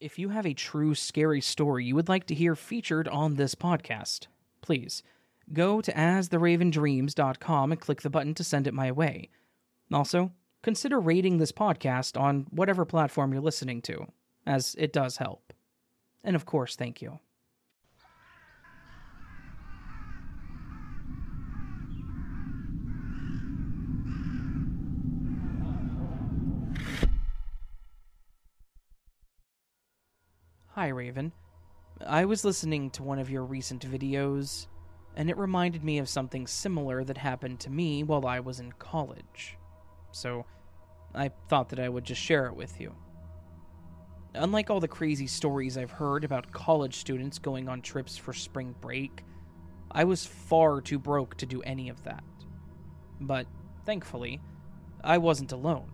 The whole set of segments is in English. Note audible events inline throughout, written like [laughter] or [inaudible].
If you have a true scary story you would like to hear featured on this podcast, please go to astheravendreams.com and click the button to send it my way. Also, consider rating this podcast on whatever platform you're listening to, as it does help. And of course, thank you. Hi, Raven. I was listening to one of your recent videos, and it reminded me of something similar that happened to me while I was in college. So, I thought that I would just share it with you. Unlike all the crazy stories I've heard about college students going on trips for spring break, I was far too broke to do any of that. But, thankfully, I wasn't alone.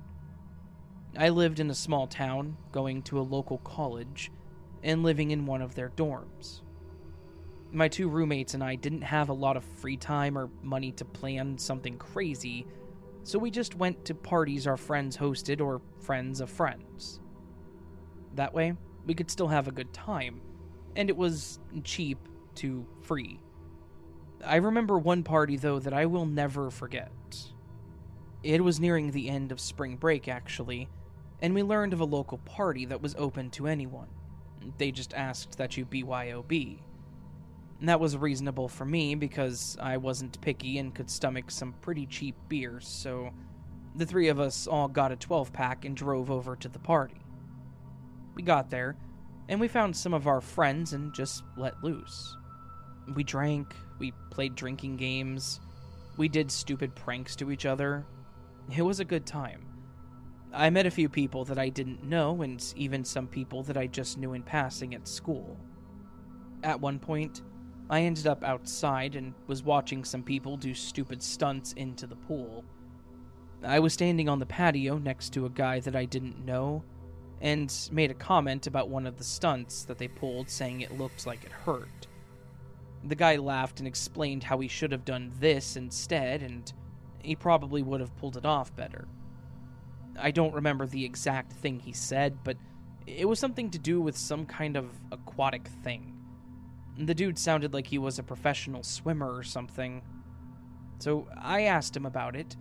I lived in a small town, going to a local college, and living in one of their dorms. My two roommates and I didn't have a lot of free time or money to plan something crazy, so we just went to parties our friends hosted or friends of friends. That way, we could still have a good time, and it was cheap to free. I remember one party, though, that I will never forget. It was nearing the end of spring break, actually, and we learned of a local party that was open to anyone. They just asked that you BYOB. That was reasonable for me because I wasn't picky and could stomach some pretty cheap beers, so the three of us all got a 12 pack and drove over to the party. We got there, and we found some of our friends and just let loose. We drank, we played drinking games, we did stupid pranks to each other. It was a good time. I met a few people that I didn't know, and even some people that I just knew in passing at school. At one point, I ended up outside and was watching some people do stupid stunts into the pool. I was standing on the patio next to a guy that I didn't know and made a comment about one of the stunts that they pulled, saying it looked like it hurt. The guy laughed and explained how he should have done this instead, and he probably would have pulled it off better. I don't remember the exact thing he said, but it was something to do with some kind of aquatic thing. The dude sounded like he was a professional swimmer or something. So I asked him about it,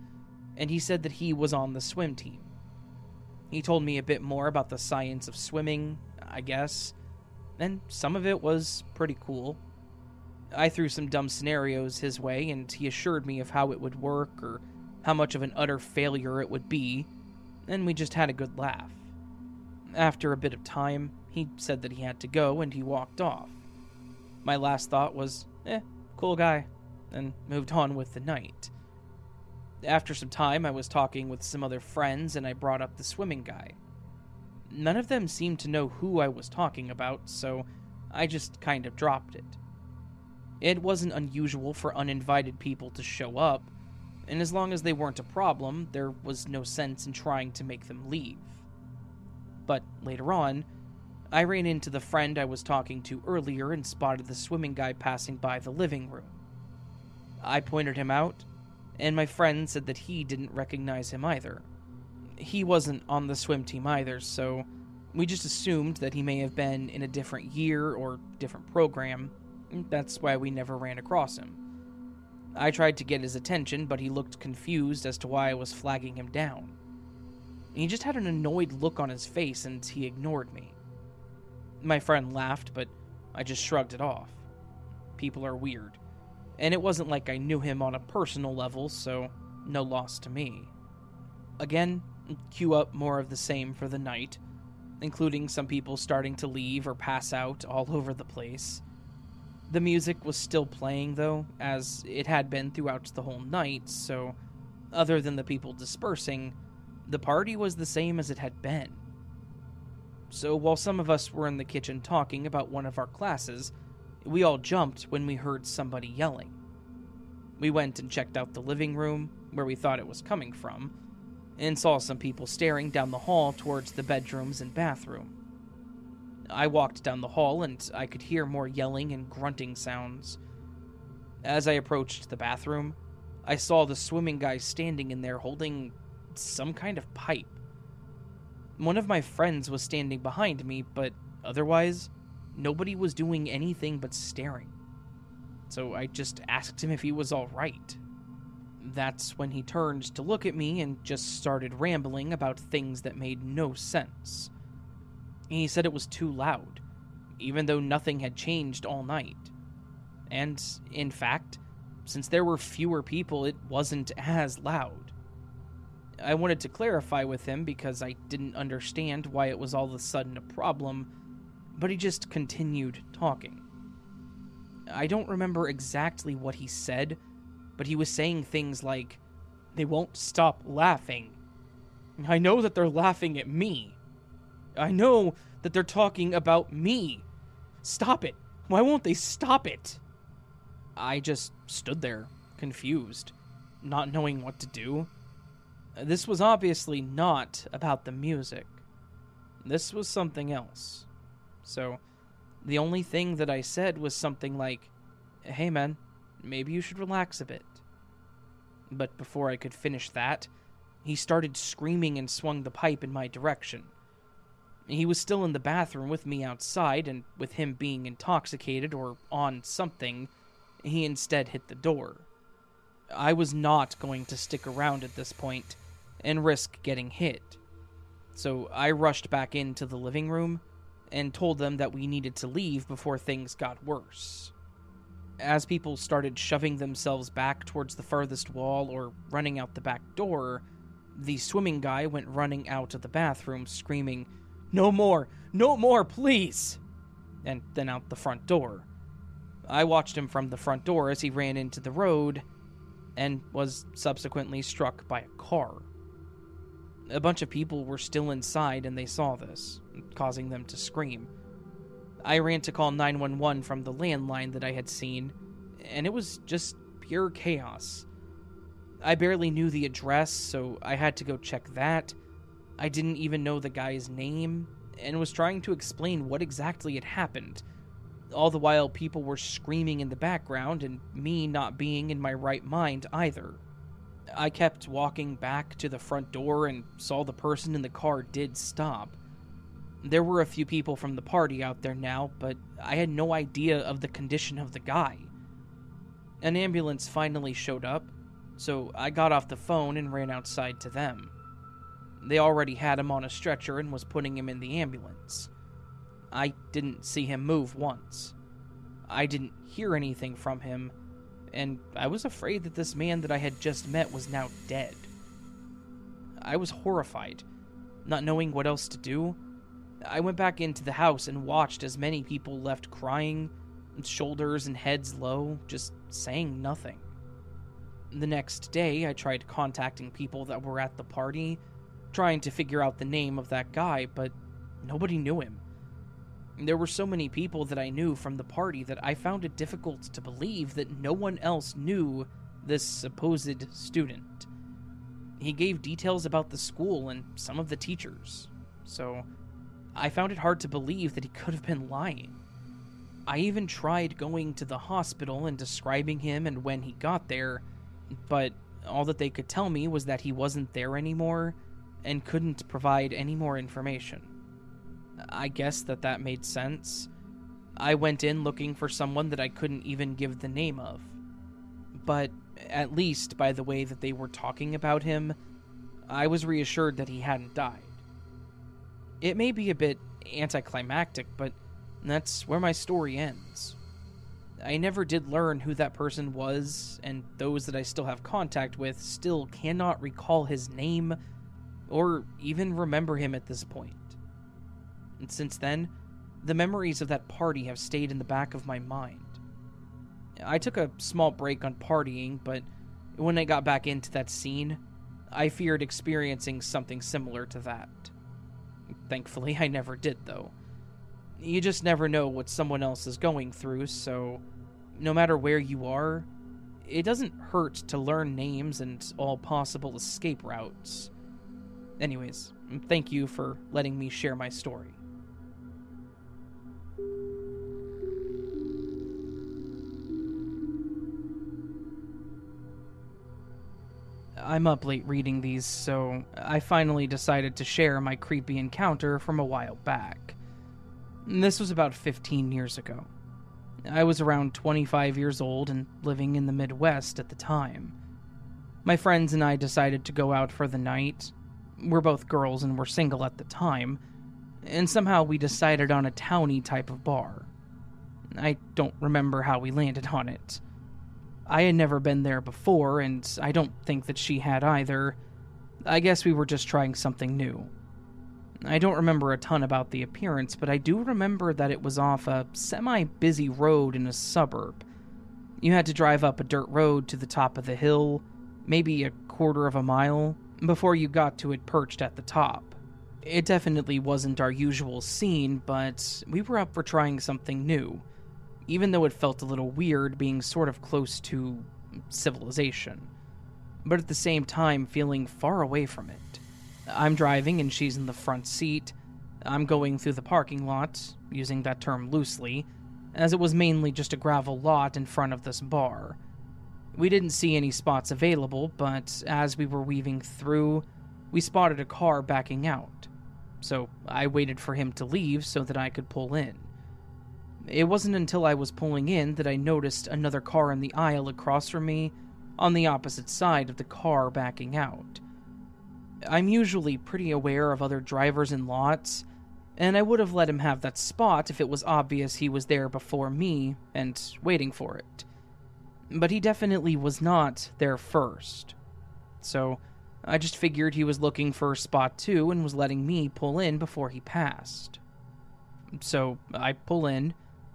and he said that he was on the swim team. He told me a bit more about the science of swimming, I guess, and some of it was pretty cool. I threw some dumb scenarios his way, and he assured me of how it would work or how much of an utter failure it would be, and we just had a good laugh. After a bit of time, he said that he had to go and he walked off. My last thought was, eh, cool guy, and moved on with the night. After some time, I was talking with some other friends and I brought up the swimming guy. None of them seemed to know who I was talking about, so I just kind of dropped it. It wasn't unusual for uninvited people to show up, and as long as they weren't a problem, there was no sense in trying to make them leave. But later on, I ran into the friend I was talking to earlier and spotted the swimming guy passing by the living room. I pointed him out, and my friend said that he didn't recognize him either. He wasn't on the swim team either, so we just assumed that he may have been in a different year or different program. That's why we never ran across him. I tried to get his attention, but he looked confused as to why I was flagging him down. He just had an annoyed look on his face and he ignored me. My friend laughed, but I just shrugged it off. People are weird. And it wasn't like I knew him on a personal level, so no loss to me. Again, cue up more of the same for the night, including some people starting to leave or pass out all over the place. The music was still playing, though, as it had been throughout the whole night, so other than the people dispersing, the party was the same as it had been. So while some of us were in the kitchen talking about one of our classes, we all jumped when we heard somebody yelling. We went and checked out the living room, where we thought it was coming from, and saw some people staring down the hall towards the bedrooms and bathroom. I walked down the hall and I could hear more yelling and grunting sounds. As I approached the bathroom, I saw the swimming guy standing in there holding some kind of pipe. One of my friends was standing behind me, but otherwise, nobody was doing anything but staring. So I just asked him if he was alright. That's when he turned to look at me and just started rambling about things that made no sense. He said it was too loud, even though nothing had changed all night. And, in fact, since there were fewer people, it wasn't as loud. I wanted to clarify with him because I didn't understand why it was all of a sudden a problem, but he just continued talking. I don't remember exactly what he said, but he was saying things like, They won't stop laughing. I know that they're laughing at me. I know that they're talking about me. Stop it. Why won't they stop it? I just stood there, confused, not knowing what to do. This was obviously not about the music. This was something else. So, the only thing that I said was something like, Hey man, maybe you should relax a bit. But before I could finish that, he started screaming and swung the pipe in my direction. He was still in the bathroom with me outside, and with him being intoxicated or on something, he instead hit the door. I was not going to stick around at this point and risk getting hit. So I rushed back into the living room and told them that we needed to leave before things got worse. As people started shoving themselves back towards the furthest wall or running out the back door, the swimming guy went running out of the bathroom screaming, No more! No more, please! And then out the front door. I watched him from the front door as he ran into the road and was subsequently struck by a car. A bunch of people were still inside and they saw this, causing them to scream. I ran to call 911 from the landline that I had seen, and it was just pure chaos. I barely knew the address, so I had to go check that. I didn't even know the guy's name, and was trying to explain what exactly had happened. All the while, people were screaming in the background, and me not being in my right mind either. I kept walking back to the front door and saw the person in the car did stop. There were a few people from the party out there now, but I had no idea of the condition of the guy. An ambulance finally showed up, so I got off the phone and ran outside to them. They already had him on a stretcher and was putting him in the ambulance. I didn't see him move once. I didn't hear anything from him, and I was afraid that this man that I had just met was now dead. I was horrified, not knowing what else to do. I went back into the house and watched as many people left crying, shoulders and heads low, just saying nothing. The next day, I tried contacting people that were at the party, trying to figure out the name of that guy, but nobody knew him. There were so many people that I knew from the party that I found it difficult to believe that no one else knew this supposed student. He gave details about the school and some of the teachers, so I found it hard to believe that he could have been lying. I even tried going to the hospital and describing him and when he got there, but all that they could tell me was that he wasn't there anymore and couldn't provide any more information. I guess that that made sense. I went in looking for someone that I couldn't even give the name of. But at least by the way that they were talking about him, I was reassured that he hadn't died. It may be a bit anticlimactic, but that's where my story ends. I never did learn who that person was, and those that I still have contact with still cannot recall his name or even remember him at this point. And since then, the memories of that party have stayed in the back of my mind. I took a small break on partying, but when I got back into that scene, I feared experiencing something similar to that. Thankfully, I never did, though. You just never know what someone else is going through, so no matter where you are, it doesn't hurt to learn names and all possible escape routes. Anyways, thank you for letting me share my story. I'm up late reading these, so I finally decided to share my creepy encounter from a while back. This was about 15 years ago. I was around 25 years old and living in the Midwest at the time. My friends and I decided to go out for the night. We're both girls and were single at the time, and somehow we decided on a towny type of bar. I don't remember how we landed on it. I had never been there before, and I don't think that she had either. I guess we were just trying something new. I don't remember a ton about the appearance, but I do remember that it was off a semi busy road in a suburb. You had to drive up a dirt road to the top of the hill, maybe a quarter of a mile, before you got to it perched at the top. It definitely wasn't our usual scene, but we were up for trying something new, even though it felt a little weird being sort of close to civilization, but at the same time feeling far away from it. I'm driving and she's in the front seat. I'm going through the parking lot, using that term loosely, as it was mainly just a gravel lot in front of this bar. We didn't see any spots available, but as we were weaving through, we spotted a car backing out. So I waited for him to leave so that I could pull in. It wasn't until I was pulling in that I noticed another car in the aisle across from me on the opposite side of the car backing out. I'm usually pretty aware of other drivers in lots, and I would have let him have that spot if it was obvious he was there before me and waiting for it. But he definitely was not there first. So I just figured he was looking for a spot too and was letting me pull in before he passed. So I pull in,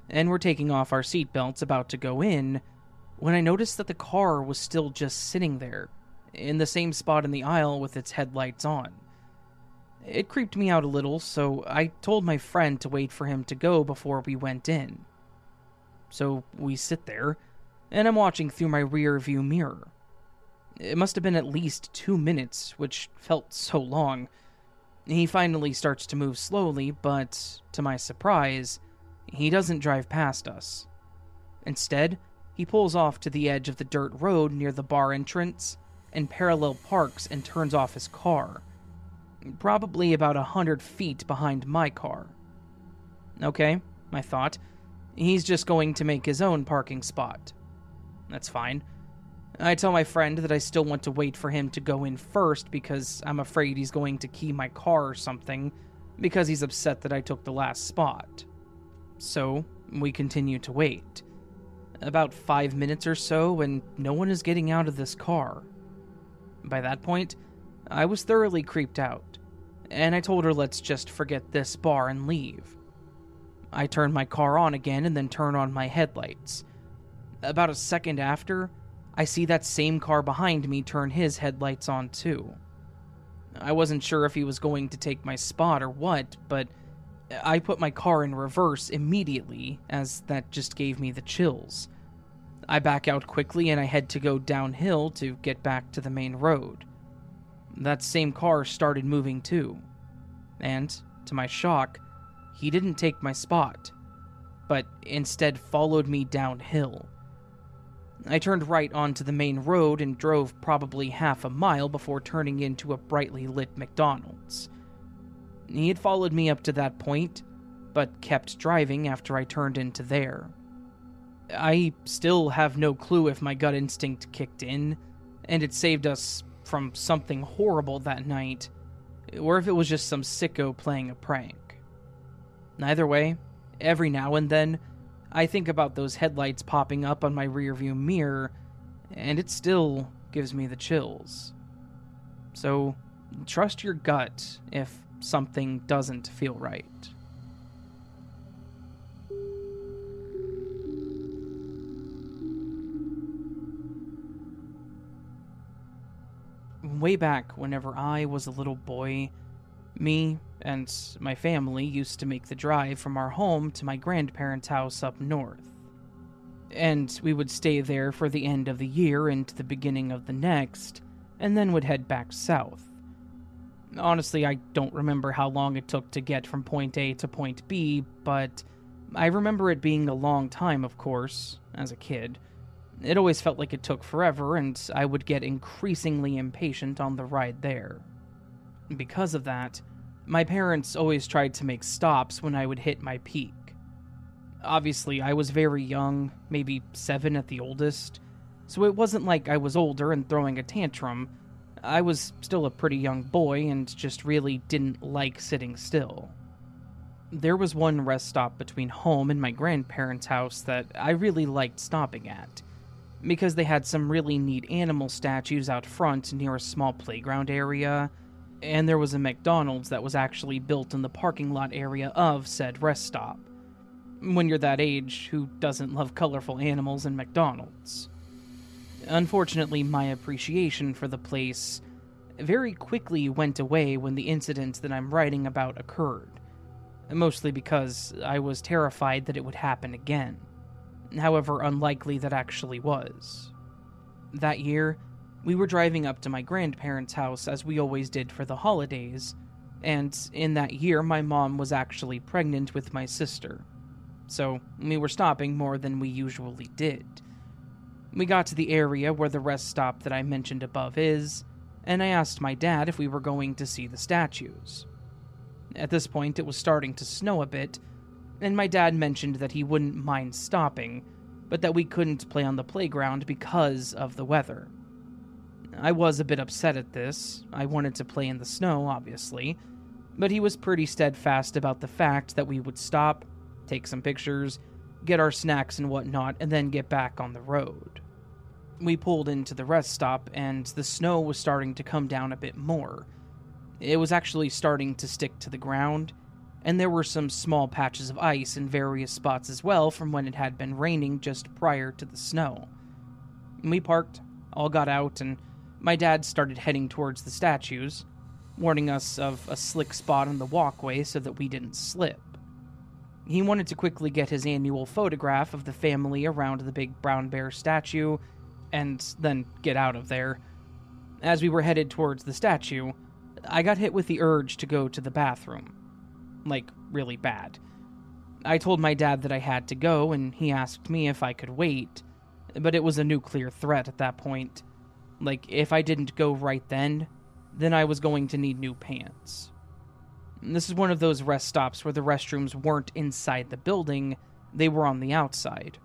and we're taking off our seatbelts about to go in when I noticed that the car was still just sitting there in the same spot in the aisle with its headlights on. It creeped me out a little, so I told my friend to wait for him to go before we went in. So we sit there, and I'm watching through my rear view mirror. It must have been at least two minutes, which felt so long. He finally starts to move slowly, but to my surprise, he doesn't drive past us. Instead, he pulls off to the edge of the dirt road near the bar entrance and parallel parks and turns off his car, probably about a hundred feet behind my car. Okay, I thought. He's just going to make his own parking spot. That's fine. I tell my friend that I still want to wait for him to go in first because I'm afraid he's going to key my car or something because he's upset that I took the last spot. So, we continue to wait. About five minutes or so, and no one is getting out of this car. By that point, I was thoroughly creeped out, and I told her let's just forget this bar and leave. I turn my car on again and then turn on my headlights. About a second after, I see that same car behind me turn his headlights on too. I wasn't sure if he was going to take my spot or what, but I put my car in reverse immediately, as that just gave me the chills. I back out quickly and I head to go downhill to get back to the main road. That same car started moving too. And, to my shock, he didn't take my spot, but instead followed me downhill. I turned right onto the main road and drove probably half a mile before turning into a brightly lit McDonald's. He had followed me up to that point, but kept driving after I turned into there. I still have no clue if my gut instinct kicked in, and it saved us from something horrible that night, or if it was just some sicko playing a prank. Either way, every now and then, I think about those headlights popping up on my rearview mirror, and it still gives me the chills. So, trust your gut if something doesn't feel right. way back whenever I was a little boy, me and my family used to make the drive from our home to my grandparents' house up north. And we would stay there for the end of the year into the beginning of the next, and then would head back south. Honestly, I don't remember how long it took to get from point A to point B, but I remember it being a long time, of course, as a kid. It always felt like it took forever, and I would get increasingly impatient on the ride there. Because of that, My parents always tried to make stops when I would hit my peak. Obviously, I was very young, maybe seven at the oldest, so it wasn't like I was older and throwing a tantrum. I was still a pretty young boy and just really didn't like sitting still. There was one rest stop between home and my grandparents' house that I really liked stopping at, because they had some really neat animal statues out front near a small playground area, and there was a McDonald's that was actually built in the parking lot area of said rest stop. When you're that age, who doesn't love colorful animals and McDonald's? Unfortunately, my appreciation for the place very quickly went away when the incident that I'm writing about occurred, mostly because I was terrified that it would happen again, however unlikely that actually was. That year, we were driving up to my grandparents' house as we always did for the holidays, and in that year, my mom was actually pregnant with my sister. So we were stopping more than we usually did. We got to the area where the rest stop that I mentioned above is, and I asked my dad if we were going to see the statues. At this point, it was starting to snow a bit, and my dad mentioned that he wouldn't mind stopping, but that we couldn't play on the playground because of the weather. I was a bit upset at this. I wanted to play in the snow, obviously, but he was pretty steadfast about the fact that we would stop, take some pictures, get our snacks and whatnot, and then get back on the road. We pulled into the rest stop, and the snow was starting to come down a bit more. It was actually starting to stick to the ground, and there were some small patches of ice in various spots as well from when it had been raining just prior to the snow. We parked, all got out, and my dad started heading towards the statues, warning us of a slick spot on the walkway so that we didn't slip. He wanted to quickly get his annual photograph of the family around the big brown bear statue and then get out of there. As we were headed towards the statue, I got hit with the urge to go to the bathroom. Like, really bad. I told my dad that I had to go, and he asked me if I could wait, but it was a nuclear threat at that point. Like, if I didn't go right then, then I was going to need new pants. This is one of those rest stops where the restrooms weren't inside the building, they were on the outside.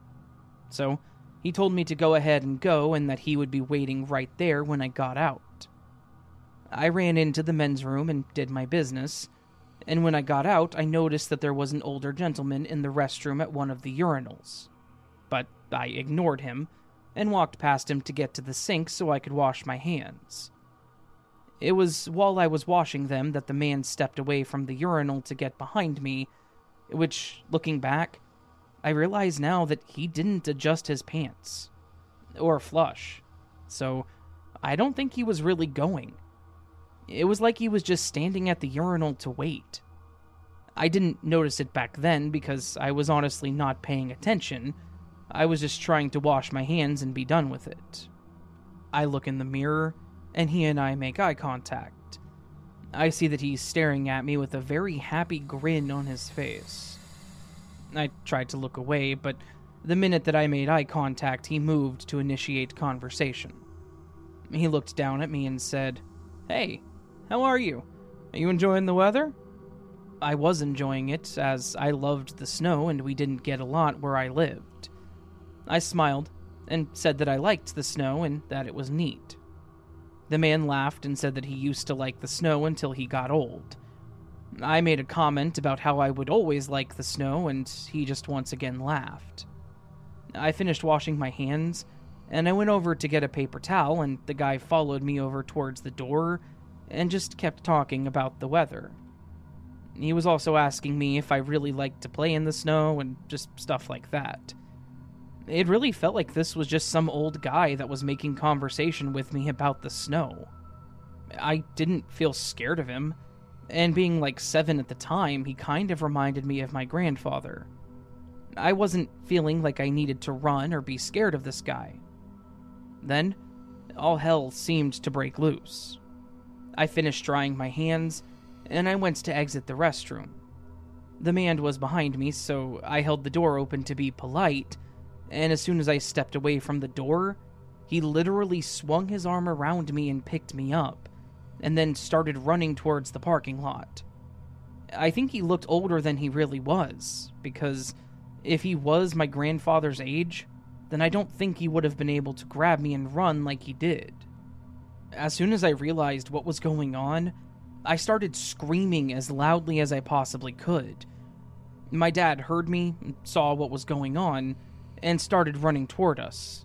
So, he told me to go ahead and go and that he would be waiting right there when I got out. I ran into the men's room and did my business, and when I got out, I noticed that there was an older gentleman in the restroom at one of the urinals. But I ignored him and walked past him to get to the sink so I could wash my hands. It was while I was washing them that the man stepped away from the urinal to get behind me, which, looking back, I realize now that he didn't adjust his pants. Or flush. So, I don't think he was really going. It was like he was just standing at the urinal to wait. I didn't notice it back then because I was honestly not paying attention. I was just trying to wash my hands and be done with it. I look in the mirror and he and I make eye contact. I see that he's staring at me with a very happy grin on his face. I tried to look away, but the minute that I made eye contact, he moved to initiate conversation. He looked down at me and said, Hey, how are you? Are you enjoying the weather? I was enjoying it, as I loved the snow and we didn't get a lot where I lived. I smiled and said that I liked the snow and that it was neat. The man laughed and said that he used to like the snow until he got old. I made a comment about how I would always like the snow, and he just once again laughed. I finished washing my hands, and I went over to get a paper towel, and the guy followed me over towards the door and just kept talking about the weather. He was also asking me if I really liked to play in the snow and just stuff like that. It really felt like this was just some old guy that was making conversation with me about the snow. I didn't feel scared of him, and being like seven at the time, he kind of reminded me of my grandfather. I wasn't feeling like I needed to run or be scared of this guy. Then, all hell seemed to break loose. I finished drying my hands, and I went to exit the restroom. The man was behind me, so I held the door open to be polite and as soon as I stepped away from the door, he literally swung his arm around me and picked me up, and then started running towards the parking lot. I think he looked older than he really was, because if he was my grandfather's age, then I don't think he would have been able to grab me and run like he did. As soon as I realized what was going on, I started screaming as loudly as I possibly could. My dad heard me, saw what was going on, and started running toward us.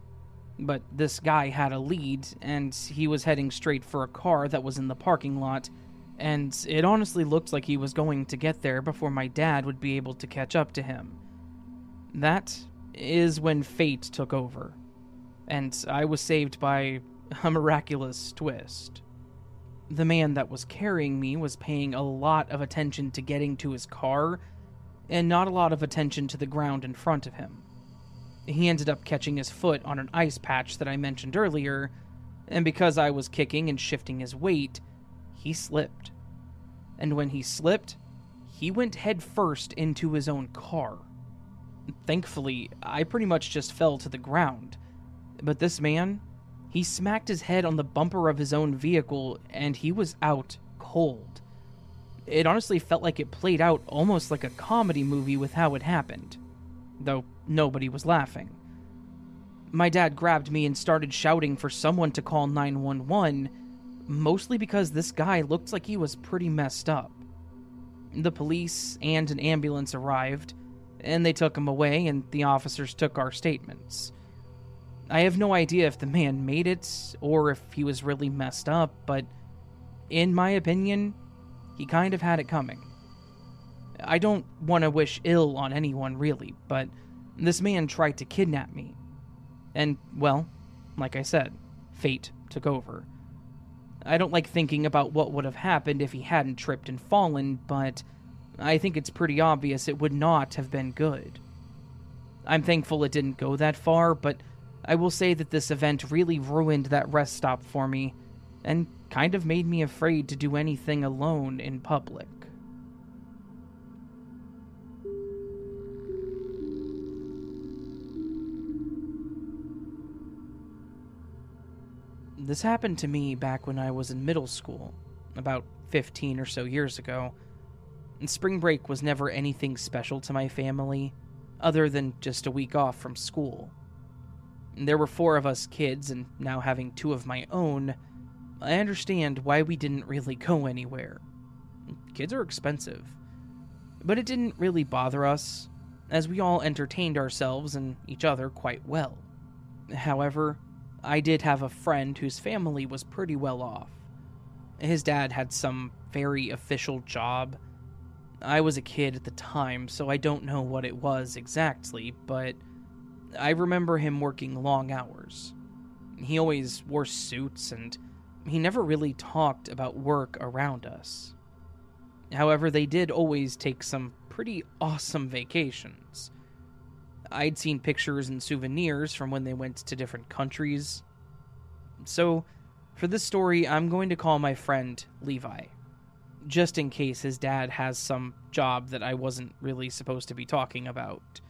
But this guy had a lead, and he was heading straight for a car that was in the parking lot, and it honestly looked like he was going to get there before my dad would be able to catch up to him. That is when fate took over, and I was saved by a miraculous twist. The man that was carrying me was paying a lot of attention to getting to his car and not a lot of attention to the ground in front of him. He ended up catching his foot on an ice patch that I mentioned earlier, and because I was kicking and shifting his weight, he slipped. And when he slipped, he went headfirst into his own car. Thankfully, I pretty much just fell to the ground. But this man, he smacked his head on the bumper of his own vehicle and he was out cold. It honestly felt like it played out almost like a comedy movie with how it happened, though nobody was laughing. My dad grabbed me and started shouting for someone to call 911, mostly because this guy looked like he was pretty messed up. The police and an ambulance arrived, and they took him away, and the officers took our statements. I have no idea if the man made it or if he was really messed up, but in my opinion, he kind of had it coming. I don't want to wish ill on anyone, really, but this man tried to kidnap me. And, well, like I said, fate took over. I don't like thinking about what would have happened if he hadn't tripped and fallen, but I think it's pretty obvious it would not have been good. I'm thankful it didn't go that far, but I will say that this event really ruined that rest stop for me, and kind of made me afraid to do anything alone in public. This happened to me back when I was in middle school, about 15 or so years ago. And spring break was never anything special to my family, other than just a week off from school. There were four of us kids, and now having two of my own, I understand why we didn't really go anywhere. Kids are expensive. But it didn't really bother us, as we all entertained ourselves and each other quite well. However, I did have a friend whose family was pretty well off. His dad had some very official job. I was a kid at the time, so I don't know what it was exactly, but I remember him working long hours. He always wore suits and he never really talked about work around us. However, they did always take some pretty awesome vacations. I'd seen pictures and souvenirs from when they went to different countries. So, for this story, I'm going to call my friend Levi, just in case his dad has some job that I wasn't really supposed to be talking about.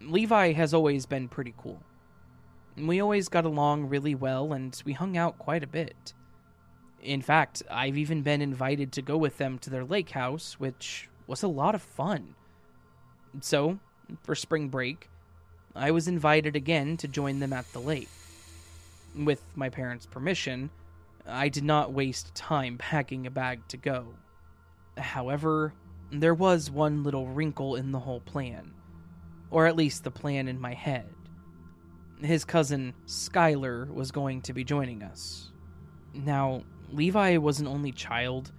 Levi has always been pretty cool. We always got along really well and we hung out quite a bit. In fact, I've even been invited to go with them to their lake house, which was a lot of fun. So, for spring break, I was invited again to join them at the lake. With my parents' permission, I did not waste time packing a bag to go. However, there was one little wrinkle in the whole plan, or at least the plan in my head his cousin Skylar was going to be joining us. Now, Levi was an only child,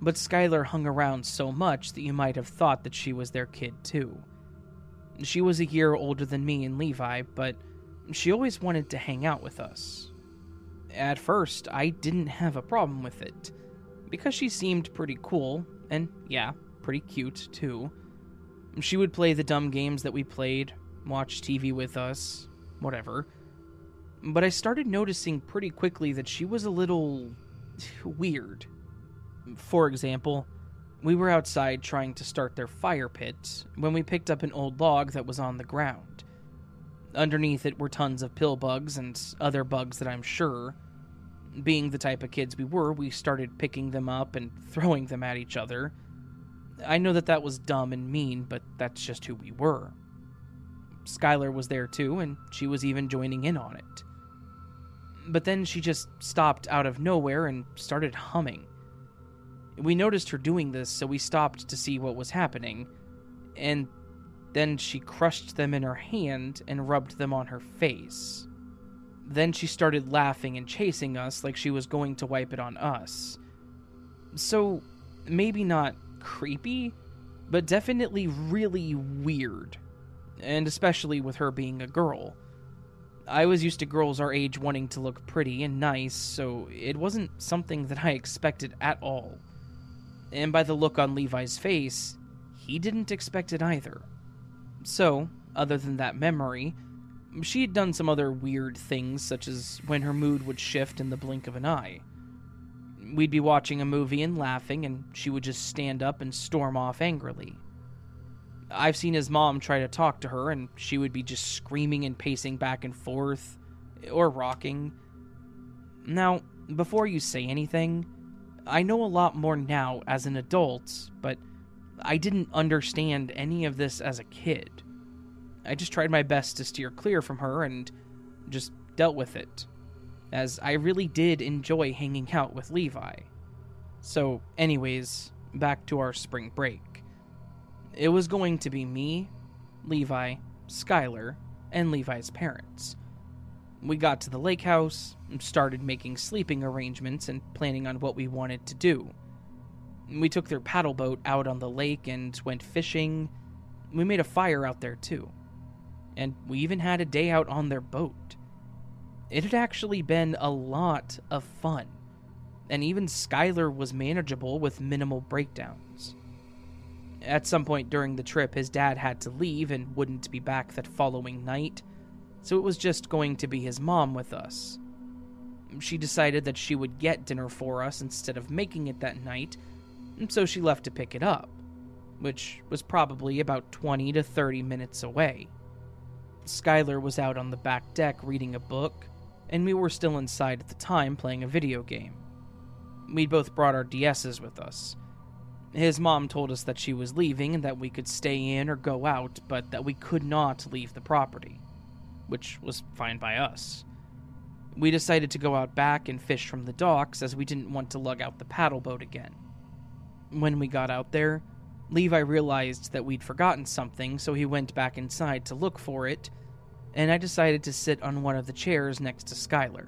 but Skylar hung around so much that you might have thought that she was their kid too. She was a year older than me and Levi, but she always wanted to hang out with us. At first, I didn't have a problem with it, because she seemed pretty cool, and yeah, pretty cute too. She would play the dumb games that we played, watch TV with us, whatever. But I started noticing pretty quickly that she was a little weird. For example, we were outside trying to start their fire pit when we picked up an old log that was on the ground. Underneath it were tons of pill bugs and other bugs that I'm sure. Being the type of kids we were, we started picking them up and throwing them at each other. I know that that was dumb and mean, but that's just who we were. Skylar was there too, and she was even joining in on it. But then she just stopped out of nowhere and started humming. We noticed her doing this, so we stopped to see what was happening, and then she crushed them in her hand and rubbed them on her face. Then she started laughing and chasing us like she was going to wipe it on us. So, maybe not creepy, but definitely really weird. And especially with her being a girl. I was used to girls our age wanting to look pretty and nice, so it wasn't something that I expected at all. And by the look on Levi's face, he didn't expect it either. So, other than that memory, she had done some other weird things, such as when her mood would shift in the blink of an eye. We'd be watching a movie and laughing, and she would just stand up and storm off angrily. I've seen his mom try to talk to her, and she would be just screaming and pacing back and forth, or rocking. Now, before you say anything, I know a lot more now as an adult, but I didn't understand any of this as a kid. I just tried my best to steer clear from her and just dealt with it as I really did enjoy hanging out with Levi. So, anyways, back to our spring break. It was going to be me, Levi, Skylar, and Levi's parents. We got to the lake house, started making sleeping arrangements, and planning on what we wanted to do. We took their paddle boat out on the lake and went fishing. We made a fire out there too. And we even had a day out on their boat. It had actually been a lot of fun, and even Skylar was manageable with minimal breakdowns. At some point during the trip, his dad had to leave and wouldn't be back that following night, so it was just going to be his mom with us. She decided that she would get dinner for us instead of making it that night, so she left to pick it up, which was probably about 20 to 30 minutes away. Skylar was out on the back deck reading a book, and we were still inside at the time playing a video game. We'd both brought our DSs with us. His mom told us that she was leaving and that we could stay in or go out, but that we could not leave the property, which was fine by us. We decided to go out back and fish from the docks as we didn't want to lug out the paddle boat again. When we got out there, Levi realized that we'd forgotten something, so he went back inside to look for it and I decided to sit on one of the chairs next to Skylar,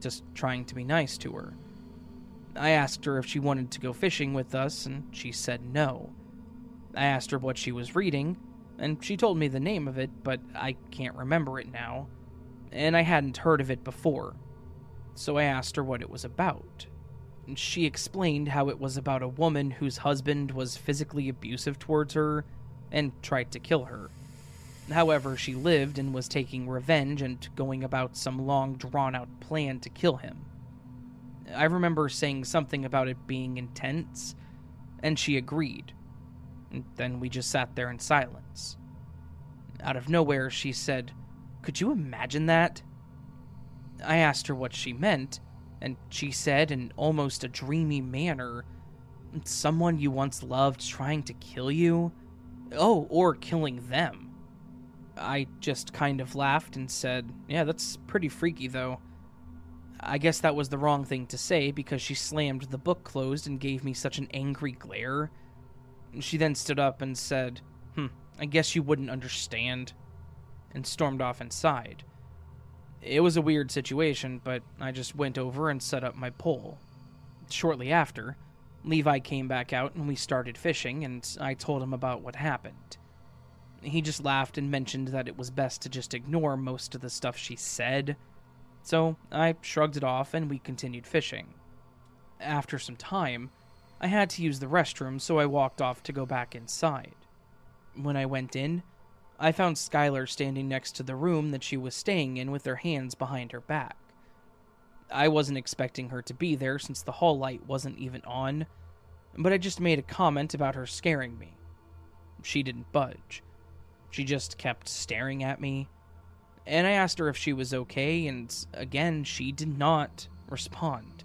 just trying to be nice to her. I asked her if she wanted to go fishing with us, and she said no. I asked her what she was reading, and she told me the name of it, but I can't remember it now, and I hadn't heard of it before. So I asked her what it was about. And she explained how it was about a woman whose husband was physically abusive towards her and tried to kill her. However, she lived and was taking revenge and going about some long drawn out plan to kill him. I remember saying something about it being intense, and she agreed. And then we just sat there in silence. Out of nowhere, she said, Could you imagine that? I asked her what she meant, and she said in almost a dreamy manner, Someone you once loved trying to kill you? Oh, or killing them. I just kind of laughed and said, Yeah, that's pretty freaky, though. I guess that was the wrong thing to say because she slammed the book closed and gave me such an angry glare. She then stood up and said, Hmm, I guess you wouldn't understand, and stormed off inside. It was a weird situation, but I just went over and set up my pole. Shortly after, Levi came back out and we started fishing, and I told him about what happened. He just laughed and mentioned that it was best to just ignore most of the stuff she said. So I shrugged it off and we continued fishing. After some time, I had to use the restroom, so I walked off to go back inside. When I went in, I found Skylar standing next to the room that she was staying in with her hands behind her back. I wasn't expecting her to be there since the hall light wasn't even on, but I just made a comment about her scaring me. She didn't budge. She just kept staring at me. And I asked her if she was okay, and again, she did not respond.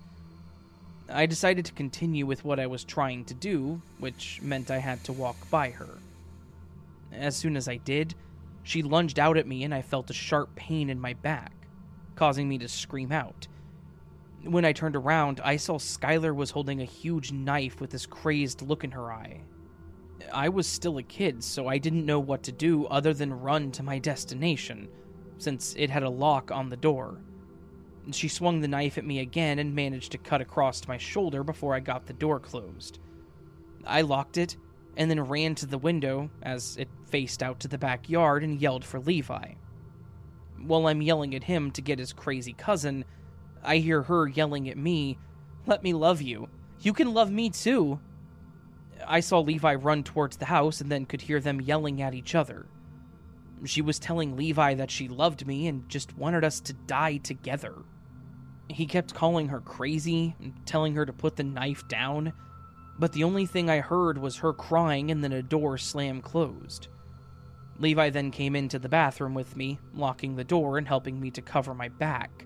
I decided to continue with what I was trying to do, which meant I had to walk by her. As soon as I did, she lunged out at me and I felt a sharp pain in my back, causing me to scream out. When I turned around, I saw Skylar was holding a huge knife with this crazed look in her eye. I was still a kid, so I didn't know what to do other than run to my destination, since it had a lock on the door. She swung the knife at me again and managed to cut across my shoulder before I got the door closed. I locked it and then ran to the window as it faced out to the backyard and yelled for Levi. While I'm yelling at him to get his crazy cousin, I hear her yelling at me, Let me love you. You can love me too. I saw Levi run towards the house and then could hear them yelling at each other. She was telling Levi that she loved me and just wanted us to die together. He kept calling her crazy and telling her to put the knife down, but the only thing I heard was her crying and then a door slam closed. Levi then came into the bathroom with me, locking the door and helping me to cover my back.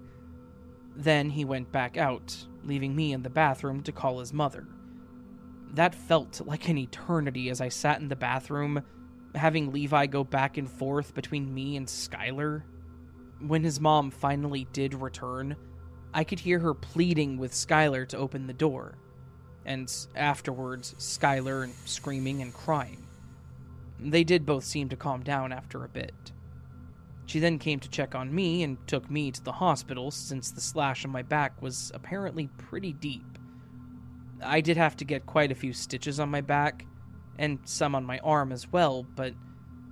Then he went back out, leaving me in the bathroom to call his mother. That felt like an eternity as I sat in the bathroom, having Levi go back and forth between me and Skylar. When his mom finally did return, I could hear her pleading with Skylar to open the door, and afterwards, Skylar screaming and crying. They did both seem to calm down after a bit. She then came to check on me and took me to the hospital since the slash on my back was apparently pretty deep. I did have to get quite a few stitches on my back, and some on my arm as well, but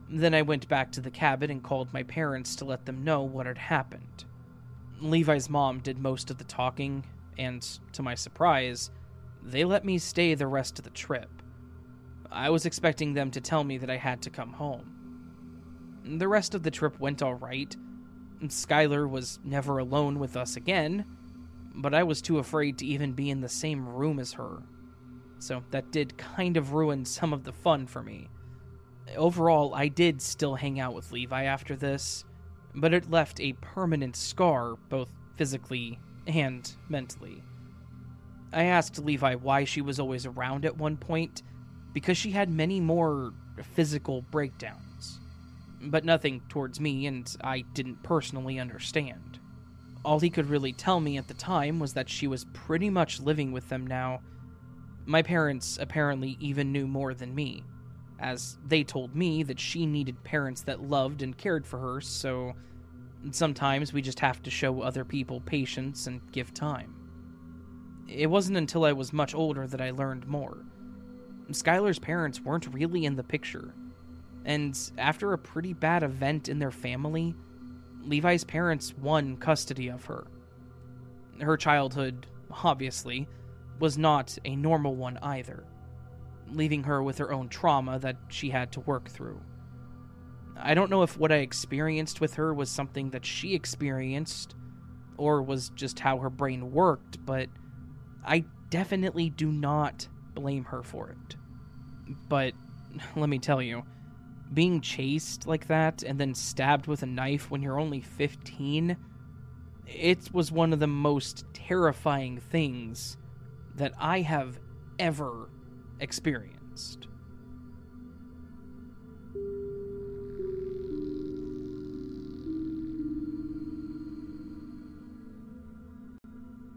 then I went back to the cabin and called my parents to let them know what had happened. Levi's mom did most of the talking, and to my surprise, they let me stay the rest of the trip. I was expecting them to tell me that I had to come home. The rest of the trip went alright. Skylar was never alone with us again, but I was too afraid to even be in the same room as her. So that did kind of ruin some of the fun for me. Overall, I did still hang out with Levi after this, but it left a permanent scar, both physically and mentally. I asked Levi why she was always around at one point, because she had many more physical breakdowns. But nothing towards me, and I didn't personally understand. All he could really tell me at the time was that she was pretty much living with them now. My parents apparently even knew more than me, as they told me that she needed parents that loved and cared for her, so sometimes we just have to show other people patience and give time. It wasn't until I was much older that I learned more. Skylar's parents weren't really in the picture, and after a pretty bad event in their family, Levi's parents won custody of her. Her childhood, obviously, was not a normal one either, leaving her with her own trauma that she had to work through. I don't know if what I experienced with her was something that she experienced or was just how her brain worked, but I definitely do not blame her for it. But [laughs] let me tell you, being chased like that and then stabbed with a knife when you're only 15, it was one of the most terrifying things that I have ever experienced.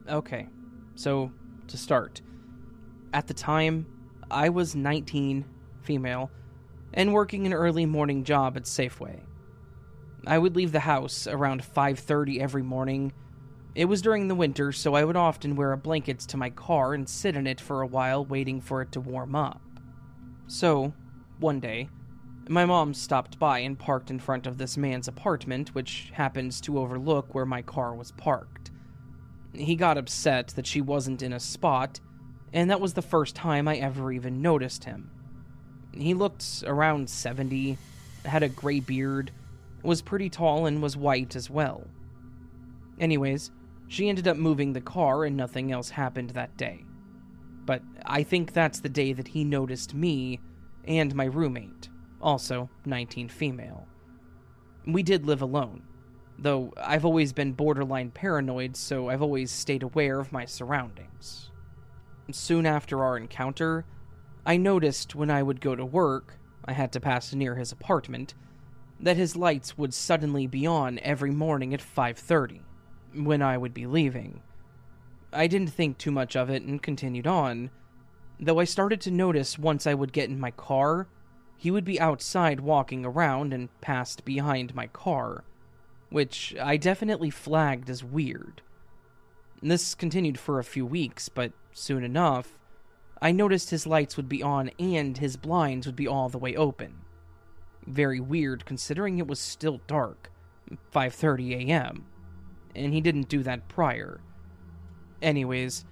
Okay, so to start, at the time, I was 19, female, and working an early morning job at Safeway. I would leave the house around 5:30 every morning. It was during the winter, so I would often wear a blanket to my car and sit in it for a while waiting for it to warm up. So, one day, my mom stopped by and parked in front of this man's apartment, which happens to overlook where my car was parked. He got upset that she wasn't in a spot, and that was the first time I ever even noticed him. He looked around 70, had a gray beard, was pretty tall, and was white as well. Anyways, she ended up moving the car and nothing else happened that day. But I think that's the day that he noticed me and my roommate, also 19 female. We did live alone, though I've always been borderline paranoid, so I've always stayed aware of my surroundings. Soon after our encounter, I noticed when I would go to work, I had to pass near his apartment, that his lights would suddenly be on every morning at 5:30 when I would be leaving. I didn't think too much of it and continued on, though I started to notice once I would get in my car, he would be outside walking around and passed behind my car, which I definitely flagged as weird. This continued for a few weeks, but soon enough, I noticed his lights would be on and his blinds would be all the way open. Very weird considering it was still dark, 5:30 a.m. And he didn't do that prior. Anyways,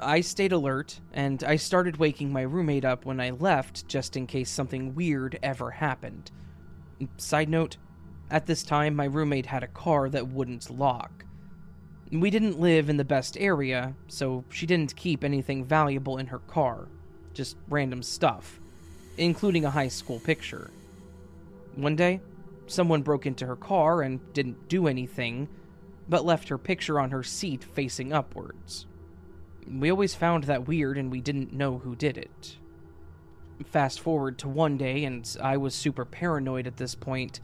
I stayed alert and I started waking my roommate up when I left just in case something weird ever happened. Side note, at this time my roommate had a car that wouldn't lock. We didn't live in the best area, so she didn't keep anything valuable in her car, just random stuff, including a high school picture. One day, someone broke into her car and didn't do anything, but left her picture on her seat facing upwards. We always found that weird and we didn't know who did it. Fast forward to one day, and I was super paranoid at this point.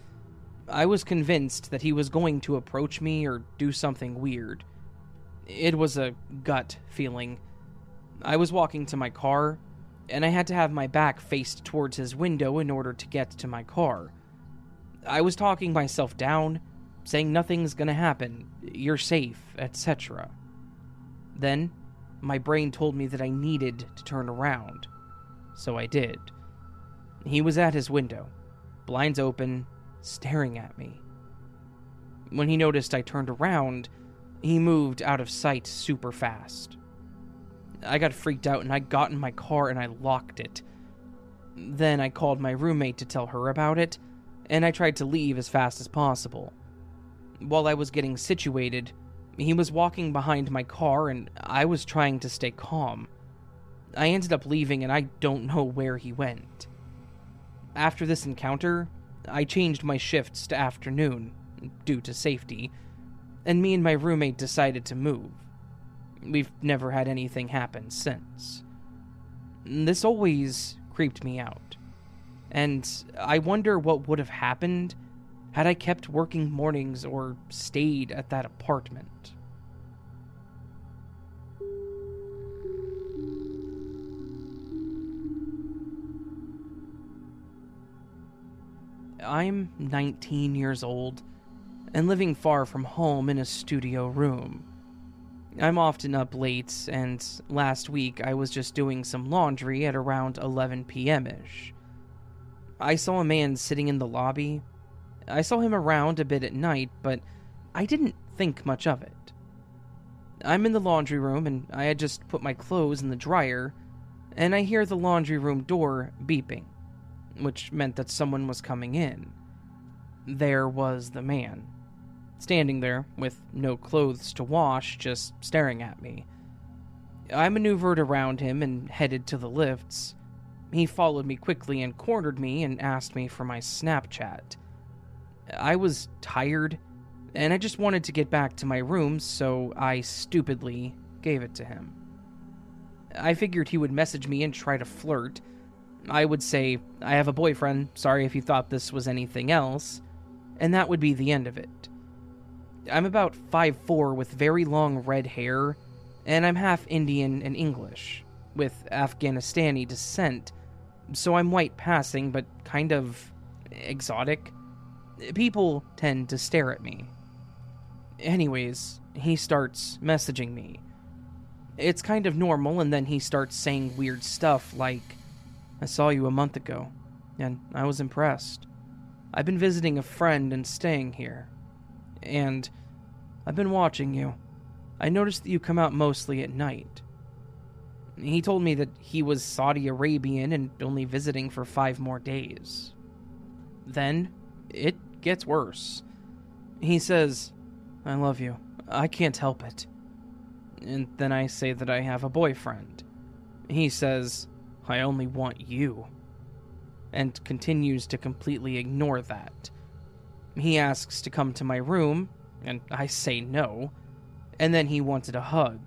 I was convinced that he was going to approach me or do something weird. It was a gut feeling. I was walking to my car, and I had to have my back faced towards his window in order to get to my car. I was talking myself down, saying nothing's gonna happen, you're safe, etc. Then, my brain told me that I needed to turn around. So I did. He was at his window, blinds open, staring at me. When he noticed I turned around, he moved out of sight super fast. I got freaked out and I got in my car and I locked it. Then I called my roommate to tell her about it, and I tried to leave as fast as possible. While I was getting situated, he was walking behind my car and I was trying to stay calm. I ended up leaving and I don't know where he went. After this encounter, I changed my shifts to afternoon, due to safety, and me and my roommate decided to move. We've never had anything happen since. This always creeped me out, and I wonder what would have happened had I kept working mornings or stayed at that apartment. I'm 19 years old and living far from home in a studio room. I'm often up late, and last week I was just doing some laundry at around 11 p.m. ish. I saw a man sitting in the lobby I saw him around a bit at night, but I didn't think much of it. I'm in the laundry room and I had just put my clothes in the dryer, and I hear the laundry room door beeping, which meant that someone was coming in. There was the man, standing there with no clothes to wash, just staring at me. I maneuvered around him and headed to the lifts. He followed me quickly and cornered me and asked me for my Snapchat. I was tired, and I just wanted to get back to my room, so I stupidly gave it to him. I figured he would message me and try to flirt. I would say, I have a boyfriend, sorry if you thought this was anything else, and that would be the end of it. I'm about 5'4 with very long red hair, and I'm half Indian and English, with Afghanistani descent, so I'm white passing but kind of exotic people tend to stare at me. Anyways, he starts messaging me. It's kind of normal, and then he starts saying weird stuff like, I saw you a month ago, and I was impressed. I've been visiting a friend and staying here. And I've been watching you. I noticed that you come out mostly at night. He told me that he was Saudi Arabian and only visiting for five more days. Then, it gets worse. He says, I love you. I can't help it. And then I say that I have a boyfriend. He says, I only want you. And continues to completely ignore that. He asks to come to my room, and I say no. And then he wanted a hug.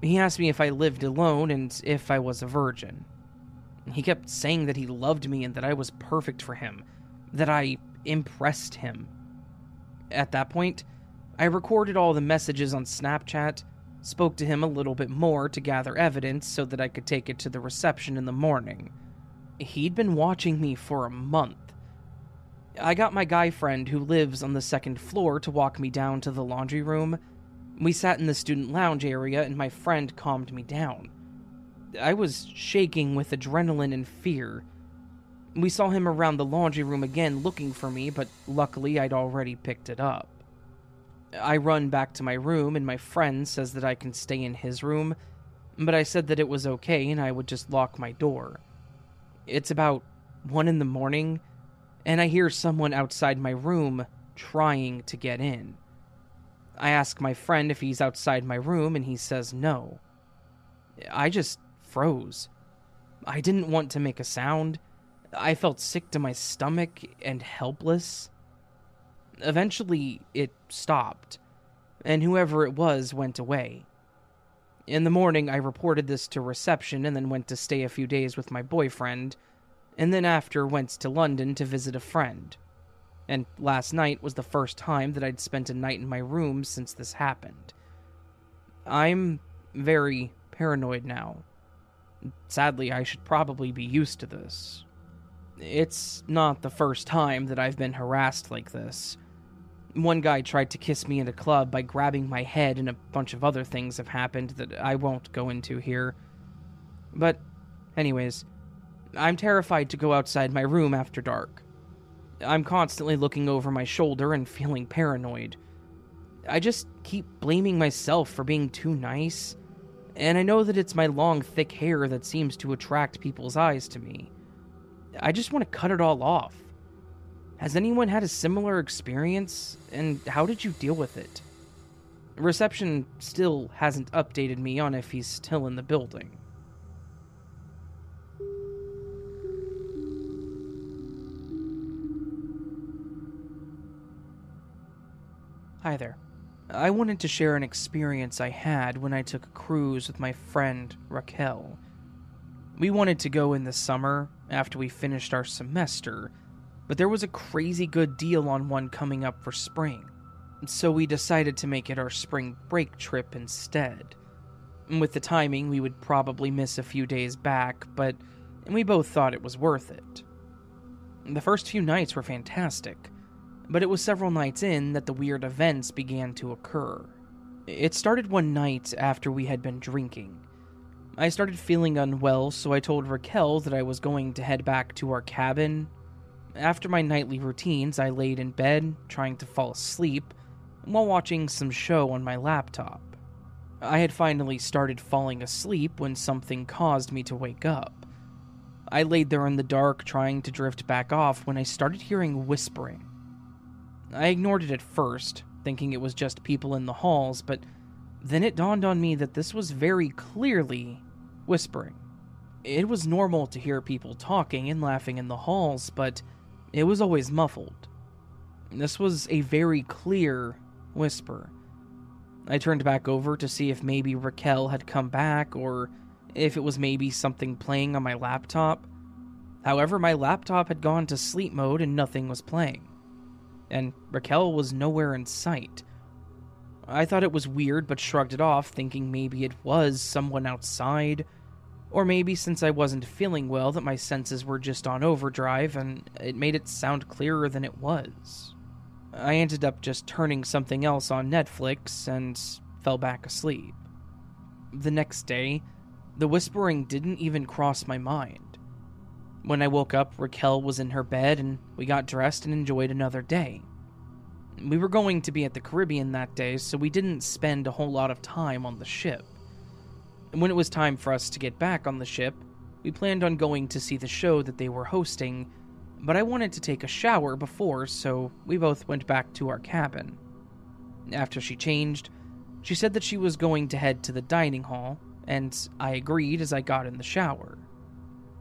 He asked me if I lived alone and if I was a virgin. He kept saying that he loved me and that I was perfect for him, that I impressed him. At that point, I recorded all the messages on Snapchat, spoke to him a little bit more to gather evidence so that I could take it to the reception in the morning. He'd been watching me for a month. I got my guy friend who lives on the second floor to walk me down to the laundry room. We sat in the student lounge area and my friend calmed me down. I was shaking with adrenaline and fear. We saw him around the laundry room again looking for me, but luckily I'd already picked it up. I run back to my room, and my friend says that I can stay in his room, but I said that it was okay and I would just lock my door. It's about 1 in the morning, and I hear someone outside my room trying to get in. I ask my friend if he's outside my room, and he says no. I just froze. I didn't want to make a sound. I felt sick to my stomach and helpless. Eventually, it stopped, and whoever it was went away. In the morning, I reported this to reception and then went to stay a few days with my boyfriend, and then after went to London to visit a friend. And last night was the first time that I'd spent a night in my room since this happened. I'm very paranoid now. Sadly, I should probably be used to this. It's not the first time that I've been harassed like this. One guy tried to kiss me in a club by grabbing my head, and a bunch of other things have happened that I won't go into here. But, anyways, I'm terrified to go outside my room after dark. I'm constantly looking over my shoulder and feeling paranoid. I just keep blaming myself for being too nice and I know that it's my long, thick hair that seems to attract people's eyes to me. I just want to cut it all off. Has anyone had a similar experience, and how did you deal with it? Reception still hasn't updated me on if he's still in the building. Hi there. I wanted to share an experience I had when I took a cruise with my friend Raquel. We wanted to go in the summer after we finished our semester, but there was a crazy good deal on one coming up for spring, so we decided to make it our spring break trip instead. With the timing, we would probably miss a few days back, but we both thought it was worth it. The first few nights were fantastic but it was several nights in that the weird events began to occur. It started one night after we had been drinking. I started feeling unwell, so I told Raquel that I was going to head back to our cabin. After my nightly routines, I laid in bed, trying to fall asleep, while watching some show on my laptop. I had finally started falling asleep when something caused me to wake up. I laid there in the dark, trying to drift back off, when I started hearing whispering. I ignored it at first, thinking it was just people in the halls, but then it dawned on me that this was very clearly whispering. It was normal to hear people talking and laughing in the halls, but it was always muffled. This was a very clear whisper. I turned back over to see if maybe Raquel had come back or if it was maybe something playing on my laptop. However, my laptop had gone to sleep mode and nothing was playing and Raquel was nowhere in sight. I thought it was weird, but shrugged it off, thinking maybe it was someone outside, or maybe since I wasn't feeling well, that my senses were just on overdrive and it made it sound clearer than it was. I ended up just turning something else on Netflix and fell back asleep. The next day, the whispering didn't even cross my mind. When I woke up, Raquel was in her bed and we got dressed and enjoyed another day. We were going to be at the Caribbean that day, so we didn't spend a whole lot of time on the ship. And when it was time for us to get back on the ship, we planned on going to see the show that they were hosting, but I wanted to take a shower before, so we both went back to our cabin. After she changed, she said that she was going to head to the dining hall, and I agreed as I got in the shower.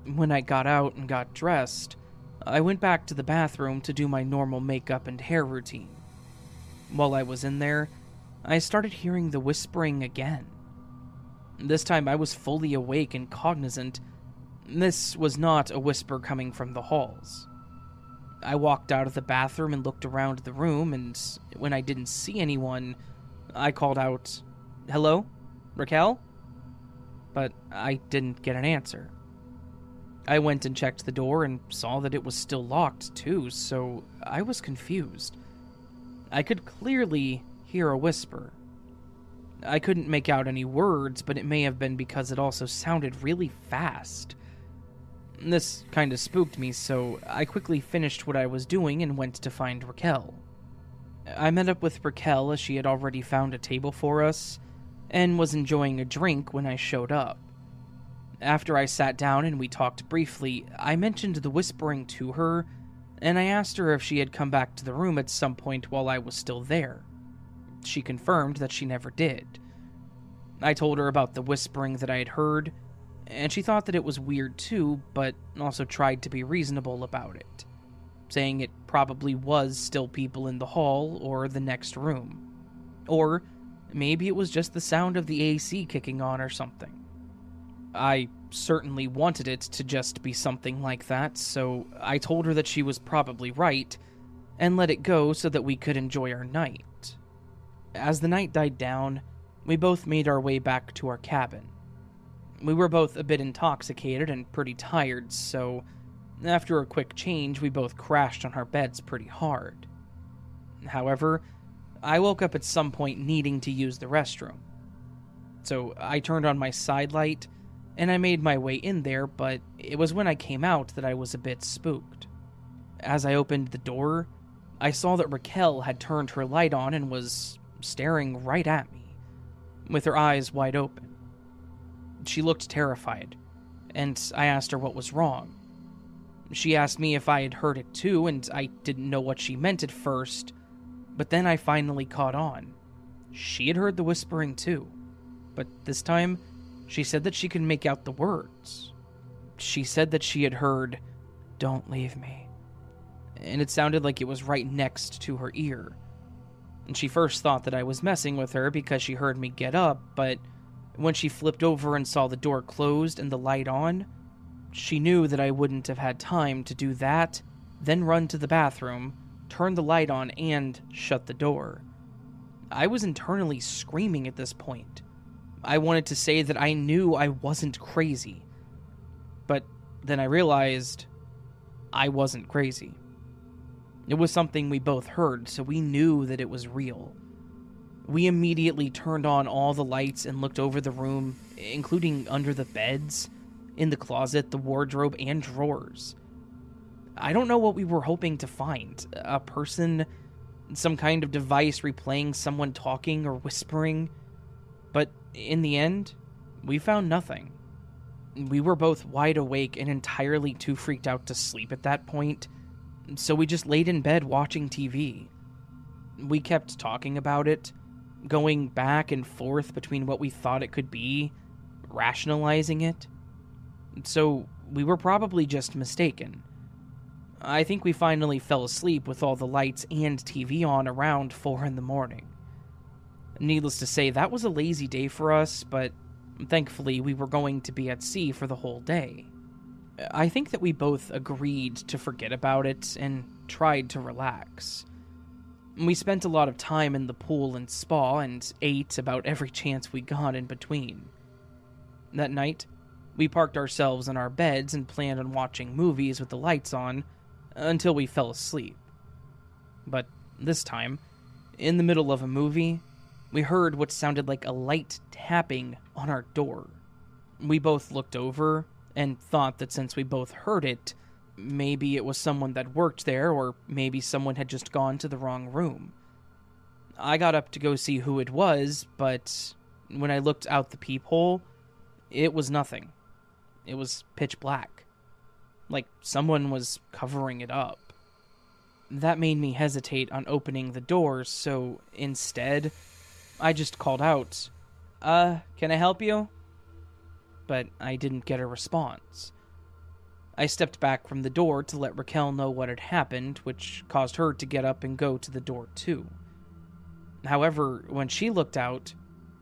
When I got out and got dressed, I went back to the bathroom to do my normal makeup and hair routine. While I was in there, I started hearing the whispering again. This time I was fully awake and cognizant. This was not a whisper coming from the halls. I walked out of the bathroom and looked around the room, and when I didn't see anyone, I called out, Hello? Raquel? But I didn't get an answer. I went and checked the door and saw that it was still locked, too, so I was confused. I could clearly hear a whisper. I couldn't make out any words, but it may have been because it also sounded really fast. This kind of spooked me, so I quickly finished what I was doing and went to find Raquel. I met up with Raquel as she had already found a table for us and was enjoying a drink when I showed up. After I sat down and we talked briefly, I mentioned the whispering to her, and I asked her if she had come back to the room at some point while I was still there. She confirmed that she never did. I told her about the whispering that I had heard, and she thought that it was weird too, but also tried to be reasonable about it, saying it probably was still people in the hall or the next room. Or maybe it was just the sound of the AC kicking on or something. I certainly wanted it to just be something like that, so I told her that she was probably right and let it go so that we could enjoy our night. As the night died down, we both made our way back to our cabin. We were both a bit intoxicated and pretty tired, so after a quick change, we both crashed on our beds pretty hard. However, I woke up at some point needing to use the restroom. So I turned on my side light and I made my way in there, but it was when I came out that I was a bit spooked. As I opened the door, I saw that Raquel had turned her light on and was staring right at me, with her eyes wide open. She looked terrified, and I asked her what was wrong. She asked me if I had heard it too, and I didn't know what she meant at first, but then I finally caught on. She had heard the whispering too, but this time she said that she could make out the words. She said that she had heard, Don't leave me. And it sounded like it was right next to her ear. And she first thought that I was messing with her because she heard me get up, but when she flipped over and saw the door closed and the light on, she knew that I wouldn't have had time to do that, then run to the bathroom, turn the light on, and shut the door. I was internally screaming at this point. I wanted to say that I knew I wasn't crazy. But then I realized I wasn't crazy. It was something we both heard, so we knew that it was real. We immediately turned on all the lights and looked over the room, including under the beds, in the closet, the wardrobe, and drawers. I don't know what we were hoping to find a person, some kind of device replaying someone talking or whispering. But in the end, we found nothing. We were both wide awake and entirely too freaked out to sleep at that point, so we just laid in bed watching TV. We kept talking about it, going back and forth between what we thought it could be, rationalizing it. So we were probably just mistaken. I think we finally fell asleep with all the lights and TV on around 4 in the morning. Needless to say, that was a lazy day for us, but thankfully we were going to be at sea for the whole day. I think that we both agreed to forget about it and tried to relax. We spent a lot of time in the pool and spa and ate about every chance we got in between. That night, we parked ourselves in our beds and planned on watching movies with the lights on until we fell asleep. But this time, in the middle of a movie, we heard what sounded like a light tapping on our door. We both looked over and thought that since we both heard it, maybe it was someone that worked there, or maybe someone had just gone to the wrong room. I got up to go see who it was, but when I looked out the peephole, it was nothing. It was pitch black. Like someone was covering it up. That made me hesitate on opening the door, so instead, I just called out, Uh, can I help you? But I didn't get a response. I stepped back from the door to let Raquel know what had happened, which caused her to get up and go to the door too. However, when she looked out,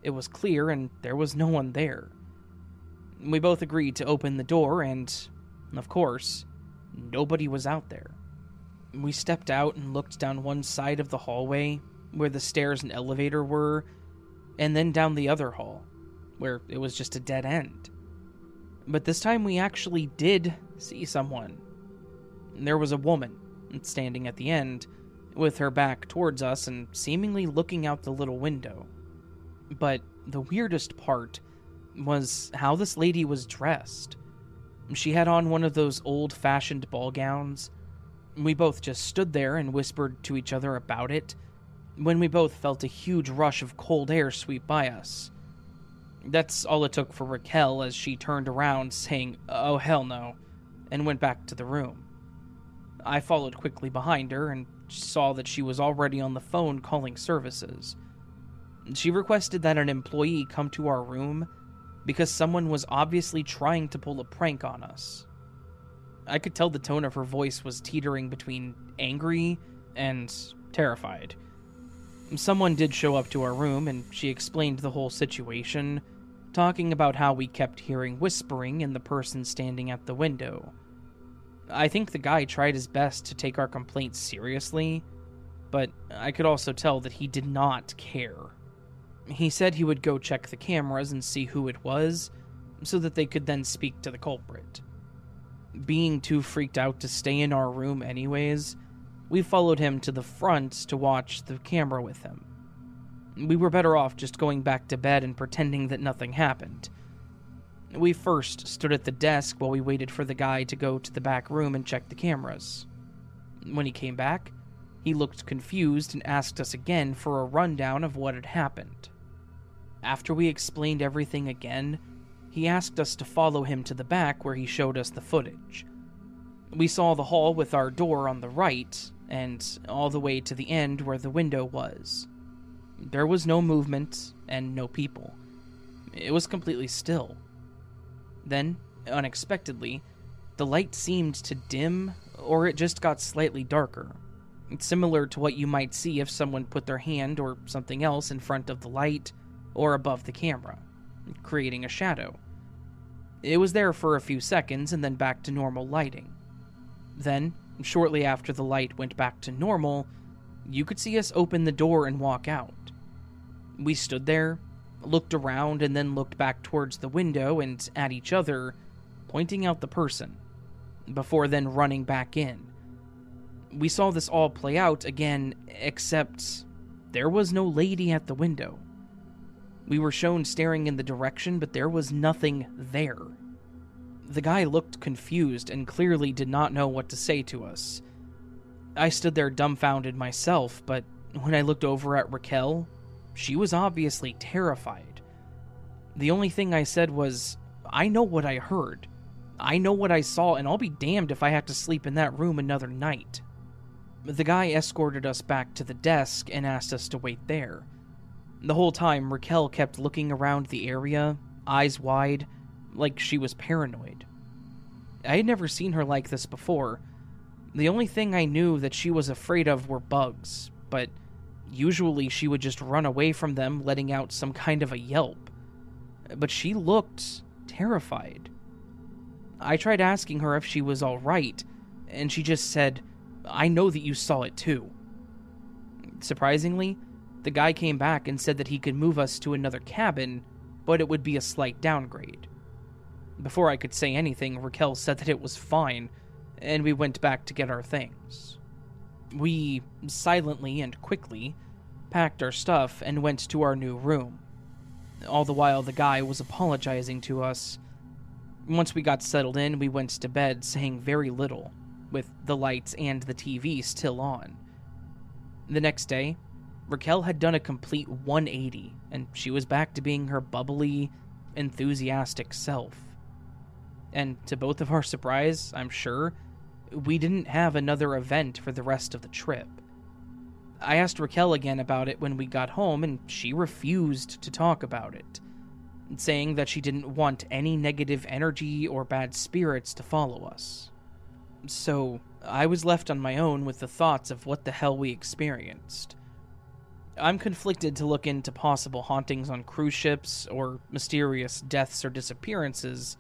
it was clear and there was no one there. We both agreed to open the door, and, of course, nobody was out there. We stepped out and looked down one side of the hallway, where the stairs and elevator were, and then down the other hall, where it was just a dead end. But this time we actually did see someone. There was a woman standing at the end, with her back towards us and seemingly looking out the little window. But the weirdest part was how this lady was dressed. She had on one of those old fashioned ball gowns. We both just stood there and whispered to each other about it when we both felt a huge rush of cold air sweep by us. That's all it took for Raquel as she turned around, saying, Oh, hell no, and went back to the room. I followed quickly behind her and saw that she was already on the phone calling services. She requested that an employee come to our room because someone was obviously trying to pull a prank on us. I could tell the tone of her voice was teetering between angry and terrified. Someone did show up to our room and she explained the whole situation, talking about how we kept hearing whispering in the person standing at the window. I think the guy tried his best to take our complaints seriously, but I could also tell that he did not care. He said he would go check the cameras and see who it was, so that they could then speak to the culprit. Being too freaked out to stay in our room, anyways, we followed him to the front to watch the camera with him. We were better off just going back to bed and pretending that nothing happened. We first stood at the desk while we waited for the guy to go to the back room and check the cameras. When he came back, he looked confused and asked us again for a rundown of what had happened. After we explained everything again, he asked us to follow him to the back where he showed us the footage. We saw the hall with our door on the right, and all the way to the end where the window was. There was no movement and no people. It was completely still. Then, unexpectedly, the light seemed to dim, or it just got slightly darker. Similar to what you might see if someone put their hand or something else in front of the light or above the camera, creating a shadow. It was there for a few seconds and then back to normal lighting. Then, shortly after the light went back to normal, you could see us open the door and walk out. We stood there, looked around, and then looked back towards the window and at each other, pointing out the person, before then running back in. We saw this all play out again, except there was no lady at the window. We were shown staring in the direction, but there was nothing there. The guy looked confused and clearly did not know what to say to us. I stood there dumbfounded myself, but when I looked over at Raquel, she was obviously terrified. The only thing I said was, I know what I heard. I know what I saw, and I'll be damned if I have to sleep in that room another night. The guy escorted us back to the desk and asked us to wait there. The whole time, Raquel kept looking around the area, eyes wide, like she was paranoid. I had never seen her like this before. The only thing I knew that she was afraid of were bugs, but usually she would just run away from them, letting out some kind of a yelp. But she looked terrified. I tried asking her if she was alright, and she just said, I know that you saw it too. Surprisingly, the guy came back and said that he could move us to another cabin, but it would be a slight downgrade. Before I could say anything, Raquel said that it was fine, and we went back to get our things. We, silently and quickly, packed our stuff and went to our new room. All the while, the guy was apologizing to us. Once we got settled in, we went to bed saying very little, with the lights and the TV still on. The next day, Raquel had done a complete 180, and she was back to being her bubbly, enthusiastic self. And to both of our surprise, I'm sure, we didn't have another event for the rest of the trip. I asked Raquel again about it when we got home, and she refused to talk about it, saying that she didn't want any negative energy or bad spirits to follow us. So, I was left on my own with the thoughts of what the hell we experienced. I'm conflicted to look into possible hauntings on cruise ships or mysterious deaths or disappearances,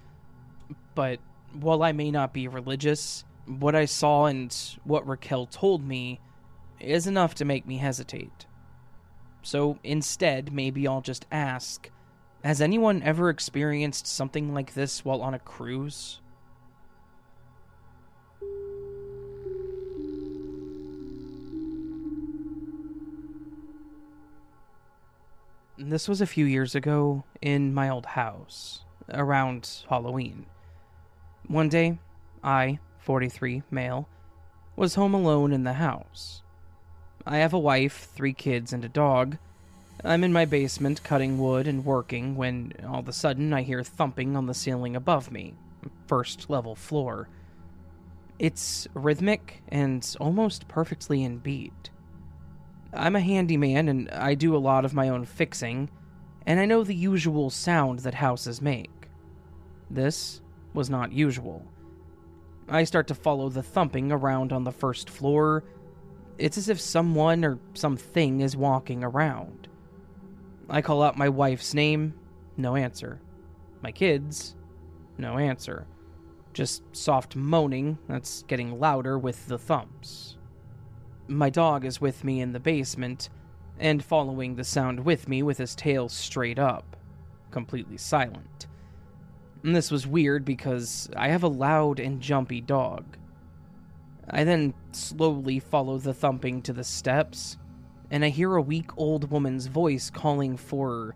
but while I may not be religious, what I saw and what Raquel told me is enough to make me hesitate. So instead, maybe I'll just ask Has anyone ever experienced something like this while on a cruise? This was a few years ago in my old house, around Halloween. One day, I, 43 male, was home alone in the house. I have a wife, three kids, and a dog. I'm in my basement cutting wood and working when all of a sudden I hear thumping on the ceiling above me, first level floor. It's rhythmic and almost perfectly in beat. I'm a handyman and I do a lot of my own fixing, and I know the usual sound that houses make. This was not usual. I start to follow the thumping around on the first floor. It's as if someone or something is walking around. I call out my wife's name, no answer. My kids, no answer. Just soft moaning that's getting louder with the thumps. My dog is with me in the basement and following the sound with me with his tail straight up, completely silent. This was weird because I have a loud and jumpy dog. I then slowly follow the thumping to the steps, and I hear a weak old woman's voice calling for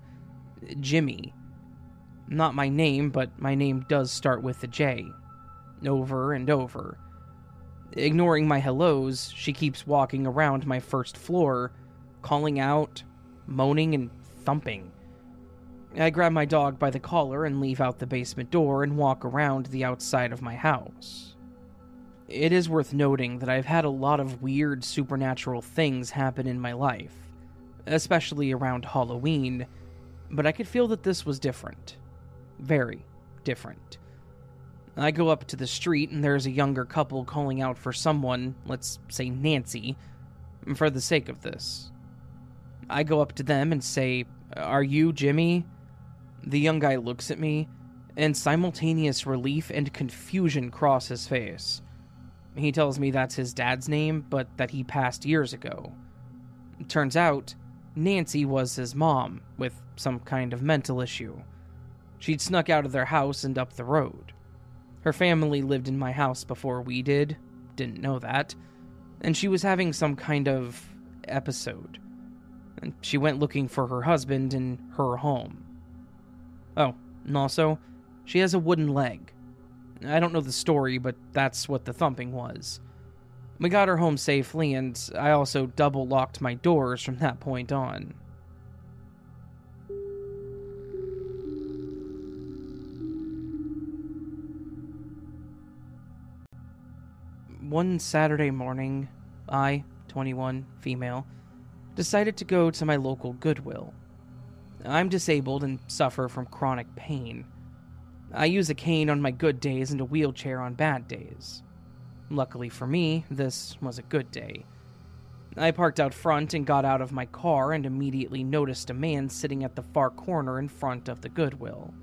Jimmy. Not my name, but my name does start with a J. Over and over. Ignoring my hellos, she keeps walking around my first floor, calling out, moaning, and thumping. I grab my dog by the collar and leave out the basement door and walk around the outside of my house. It is worth noting that I've had a lot of weird supernatural things happen in my life, especially around Halloween, but I could feel that this was different. Very different. I go up to the street and there's a younger couple calling out for someone, let's say Nancy, for the sake of this. I go up to them and say, Are you Jimmy? The young guy looks at me, and simultaneous relief and confusion cross his face. He tells me that's his dad's name, but that he passed years ago. turns out, Nancy was his mom, with some kind of mental issue. She'd snuck out of their house and up the road. Her family lived in my house before we did, didn't know that, and she was having some kind of episode. And she went looking for her husband in her home. And also, she has a wooden leg. I don't know the story, but that's what the thumping was. We got her home safely, and I also double locked my doors from that point on. one Saturday morning, I, 21, female, decided to go to my local Goodwill. I'm disabled and suffer from chronic pain. I use a cane on my good days and a wheelchair on bad days. Luckily for me, this was a good day. I parked out front and got out of my car and immediately noticed a man sitting at the far corner in front of the Goodwill.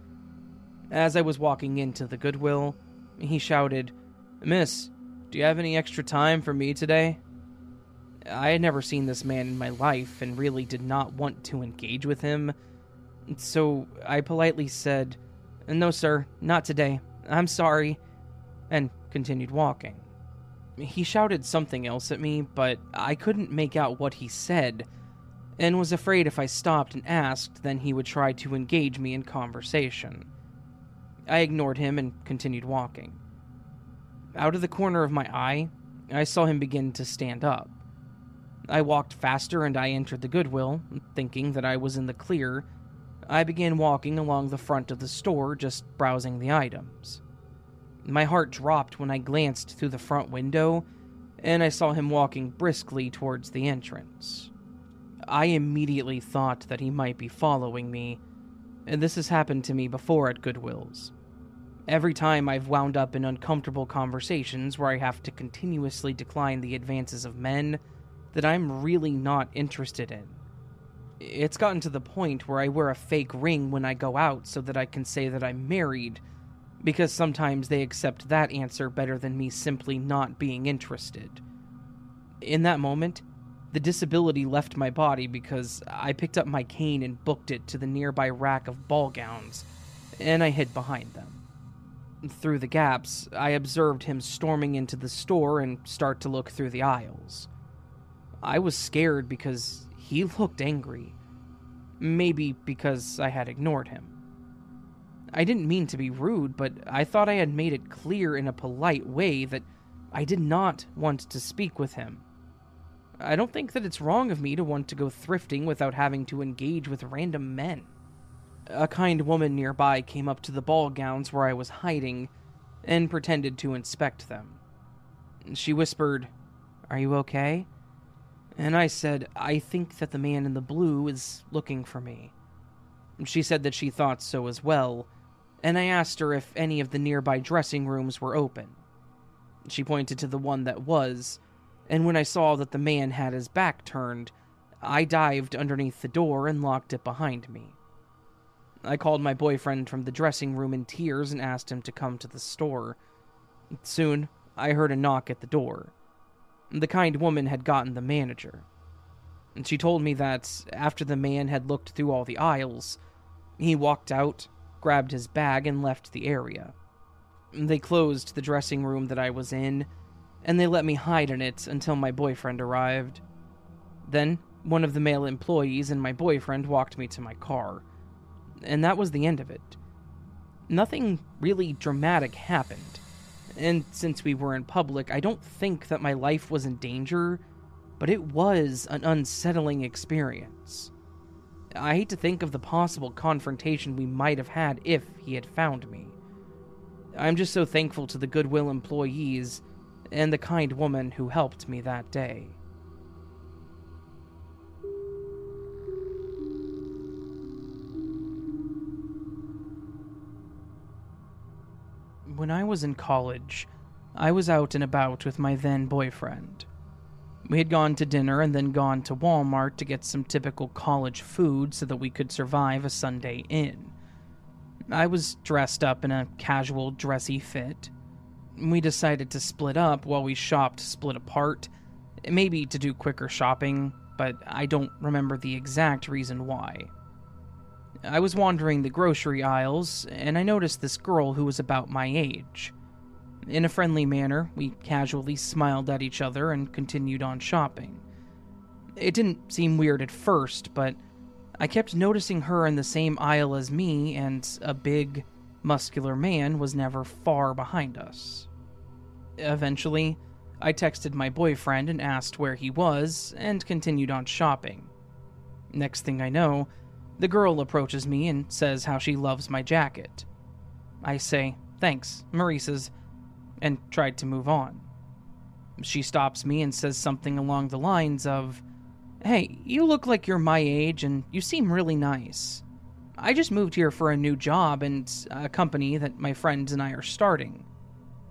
As I was walking into the Goodwill, he shouted, Miss, do you have any extra time for me today? I had never seen this man in my life and really did not want to engage with him. So I politely said, No, sir, not today. I'm sorry, and continued walking. He shouted something else at me, but I couldn't make out what he said, and was afraid if I stopped and asked, then he would try to engage me in conversation. I ignored him and continued walking. Out of the corner of my eye, I saw him begin to stand up. I walked faster and I entered the Goodwill, thinking that I was in the clear. I began walking along the front of the store, just browsing the items. My heart dropped when I glanced through the front window and I saw him walking briskly towards the entrance. I immediately thought that he might be following me, and this has happened to me before at Goodwills. Every time I've wound up in uncomfortable conversations where I have to continuously decline the advances of men that I'm really not interested in. It's gotten to the point where I wear a fake ring when I go out so that I can say that I'm married, because sometimes they accept that answer better than me simply not being interested. In that moment, the disability left my body because I picked up my cane and booked it to the nearby rack of ball gowns, and I hid behind them. Through the gaps, I observed him storming into the store and start to look through the aisles. I was scared because he looked angry. Maybe because I had ignored him. I didn't mean to be rude, but I thought I had made it clear in a polite way that I did not want to speak with him. I don't think that it's wrong of me to want to go thrifting without having to engage with random men. A kind woman nearby came up to the ball gowns where I was hiding and pretended to inspect them. She whispered, Are you okay? And I said, I think that the man in the blue is looking for me. She said that she thought so as well, and I asked her if any of the nearby dressing rooms were open. She pointed to the one that was, and when I saw that the man had his back turned, I dived underneath the door and locked it behind me. I called my boyfriend from the dressing room in tears and asked him to come to the store. Soon, I heard a knock at the door. The kind woman had gotten the manager. And she told me that after the man had looked through all the aisles, he walked out, grabbed his bag, and left the area. They closed the dressing room that I was in, and they let me hide in it until my boyfriend arrived. Then, one of the male employees and my boyfriend walked me to my car and that was the end of it. Nothing really dramatic happened, and since we were in public, I don't think that my life was in danger, but it was an unsettling experience. I hate to think of the possible confrontation we might have had if he had found me. I'm just so thankful to the Goodwill employees and the kind woman who helped me that day. When I was in college, I was out and about with my then boyfriend. We had gone to dinner and then gone to Walmart to get some typical college food so that we could survive a Sunday in. I was dressed up in a casual, dressy fit. We decided to split up while we shopped split apart, maybe to do quicker shopping, but I don't remember the exact reason why. I was wandering the grocery aisles, and I noticed this girl who was about my age. In a friendly manner, we casually smiled at each other and continued on shopping. It didn't seem weird at first, but I kept noticing her in the same aisle as me, and a big, muscular man was never far behind us. Eventually, I texted my boyfriend and asked where he was, and continued on shopping. Next thing I know, the girl approaches me and says how she loves my jacket. I say, thanks, Maurices, and tried to move on. She stops me and says something along the lines of, Hey, you look like you're my age and you seem really nice. I just moved here for a new job and a company that my friends and I are starting.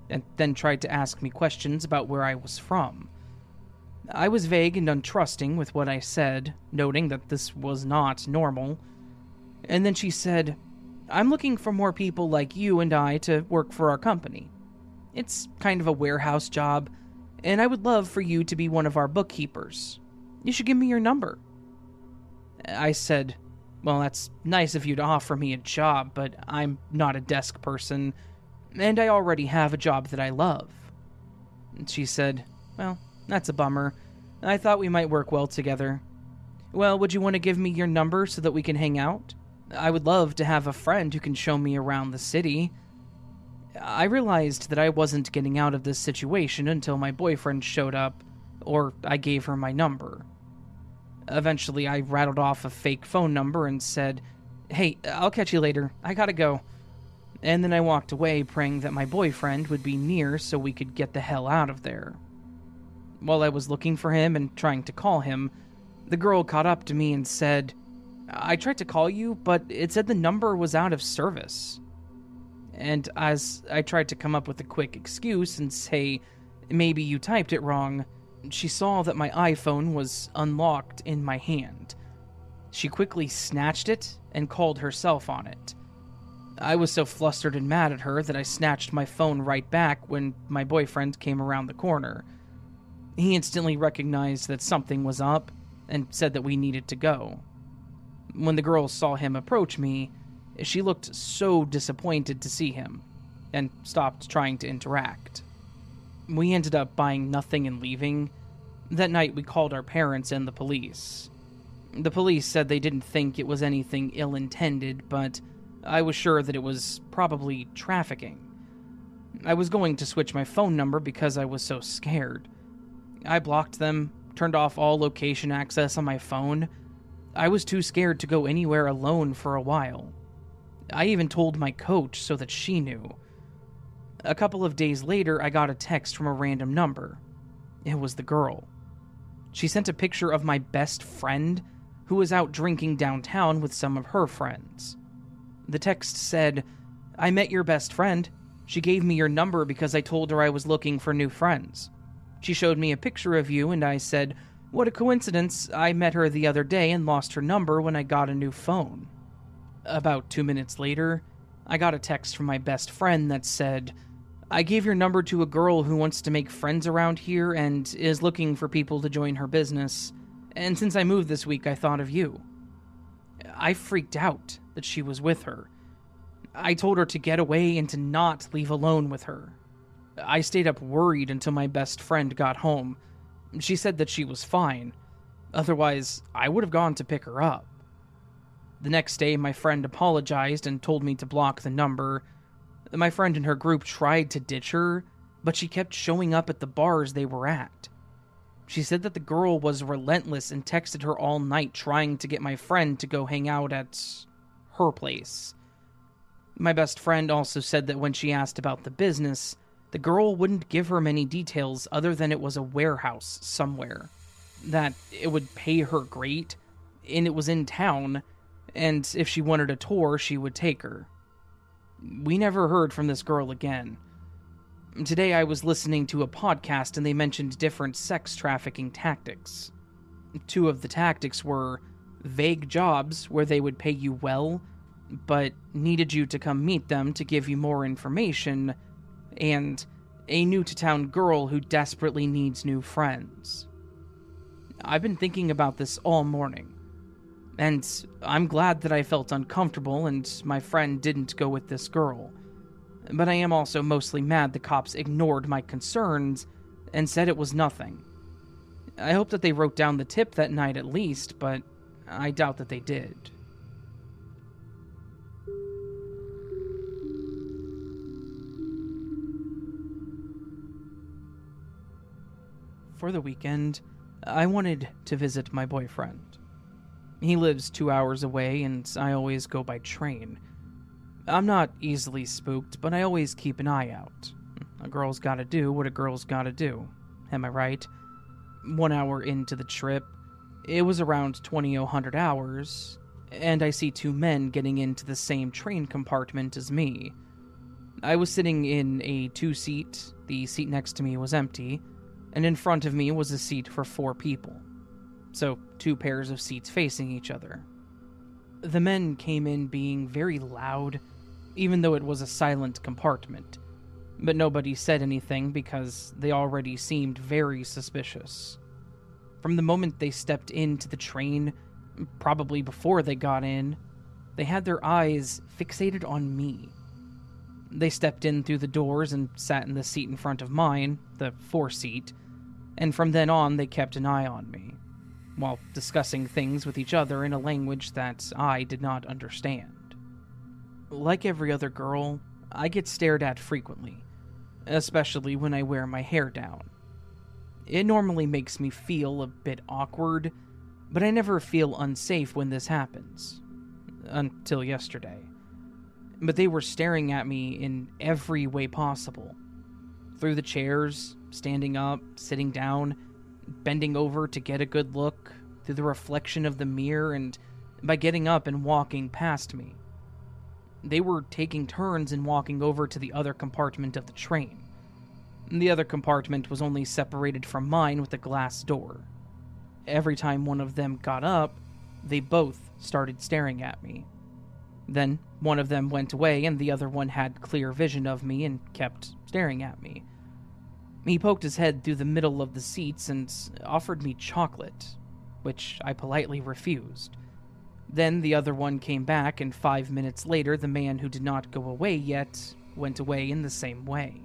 And then tried to ask me questions about where I was from. I was vague and untrusting with what I said, noting that this was not normal. And then she said, I'm looking for more people like you and I to work for our company. It's kind of a warehouse job, and I would love for you to be one of our bookkeepers. You should give me your number. I said, Well, that's nice of you to offer me a job, but I'm not a desk person, and I already have a job that I love. And she said, Well, that's a bummer. I thought we might work well together. Well, would you want to give me your number so that we can hang out? I would love to have a friend who can show me around the city. I realized that I wasn't getting out of this situation until my boyfriend showed up, or I gave her my number. Eventually, I rattled off a fake phone number and said, Hey, I'll catch you later. I gotta go. And then I walked away, praying that my boyfriend would be near so we could get the hell out of there. While I was looking for him and trying to call him, the girl caught up to me and said, I tried to call you, but it said the number was out of service. And as I tried to come up with a quick excuse and say, maybe you typed it wrong, she saw that my iPhone was unlocked in my hand. She quickly snatched it and called herself on it. I was so flustered and mad at her that I snatched my phone right back when my boyfriend came around the corner. He instantly recognized that something was up and said that we needed to go. When the girl saw him approach me, she looked so disappointed to see him and stopped trying to interact. We ended up buying nothing and leaving. That night, we called our parents and the police. The police said they didn't think it was anything ill intended, but I was sure that it was probably trafficking. I was going to switch my phone number because I was so scared. I blocked them, turned off all location access on my phone. I was too scared to go anywhere alone for a while. I even told my coach so that she knew. A couple of days later, I got a text from a random number. It was the girl. She sent a picture of my best friend who was out drinking downtown with some of her friends. The text said, I met your best friend. She gave me your number because I told her I was looking for new friends. She showed me a picture of you, and I said, What a coincidence. I met her the other day and lost her number when I got a new phone. About two minutes later, I got a text from my best friend that said, I gave your number to a girl who wants to make friends around here and is looking for people to join her business. And since I moved this week, I thought of you. I freaked out that she was with her. I told her to get away and to not leave alone with her. I stayed up worried until my best friend got home. She said that she was fine. Otherwise, I would have gone to pick her up. The next day, my friend apologized and told me to block the number my friend and her group tried to ditch her, but she kept showing up at the bars they were at. She said that the girl was relentless and texted her all night trying to get my friend to go hang out at her place. My best friend also said that when she asked about the business, the girl wouldn't give her many details other than it was a warehouse somewhere, that it would pay her great, and it was in town, and if she wanted a tour, she would take her. We never heard from this girl again. Today I was listening to a podcast and they mentioned different sex trafficking tactics. Two of the tactics were vague jobs where they would pay you well, but needed you to come meet them to give you more information, and a new to town girl who desperately needs new friends. I've been thinking about this all morning. And I'm glad that I felt uncomfortable and my friend didn't go with this girl. But I am also mostly mad the cops ignored my concerns and said it was nothing. I hope that they wrote down the tip that night at least, but I doubt that they did. For the weekend, I wanted to visit my boyfriend. He lives two hours away, and I always go by train. I'm not easily spooked, but I always keep an eye out. A girl's gotta do what a girl's gotta do. Am I right? One hour into the trip, it was around 2000 hours, and I see two men getting into the same train compartment as me. I was sitting in a two seat, the seat next to me was empty, and in front of me was a seat for four people so two pairs of seats facing each other. The men came in being very loud, even though it was a silent compartment, but nobody said anything because they already seemed very suspicious. From the moment they stepped into the train, probably before they got in, they had their eyes fixated on me. They stepped in through the doors and sat in the seat in front of mine, the four seat, and from then on they kept an eye on me while discussing things with each other in a language that I did not understand. Like every other girl, I get stared at frequently, especially when I wear my hair down. It normally makes me feel a bit awkward, but I never feel unsafe when this happens. Until yesterday. But they were staring at me in every way possible. Through the chairs, standing up, sitting down, bending over to get a good look through the reflection of the mirror and by getting up and walking past me. They were taking turns in walking over to the other compartment of the train. The other compartment was only separated from mine with a glass door. Every time one of them got up, they both started staring at me. Then one of them went away, and the other one had clear vision of me and kept staring at me. He poked his head through the middle of the seats and offered me chocolate, which I politely refused. Then the other one came back, and five minutes later, the man who did not go away yet went away in the same way.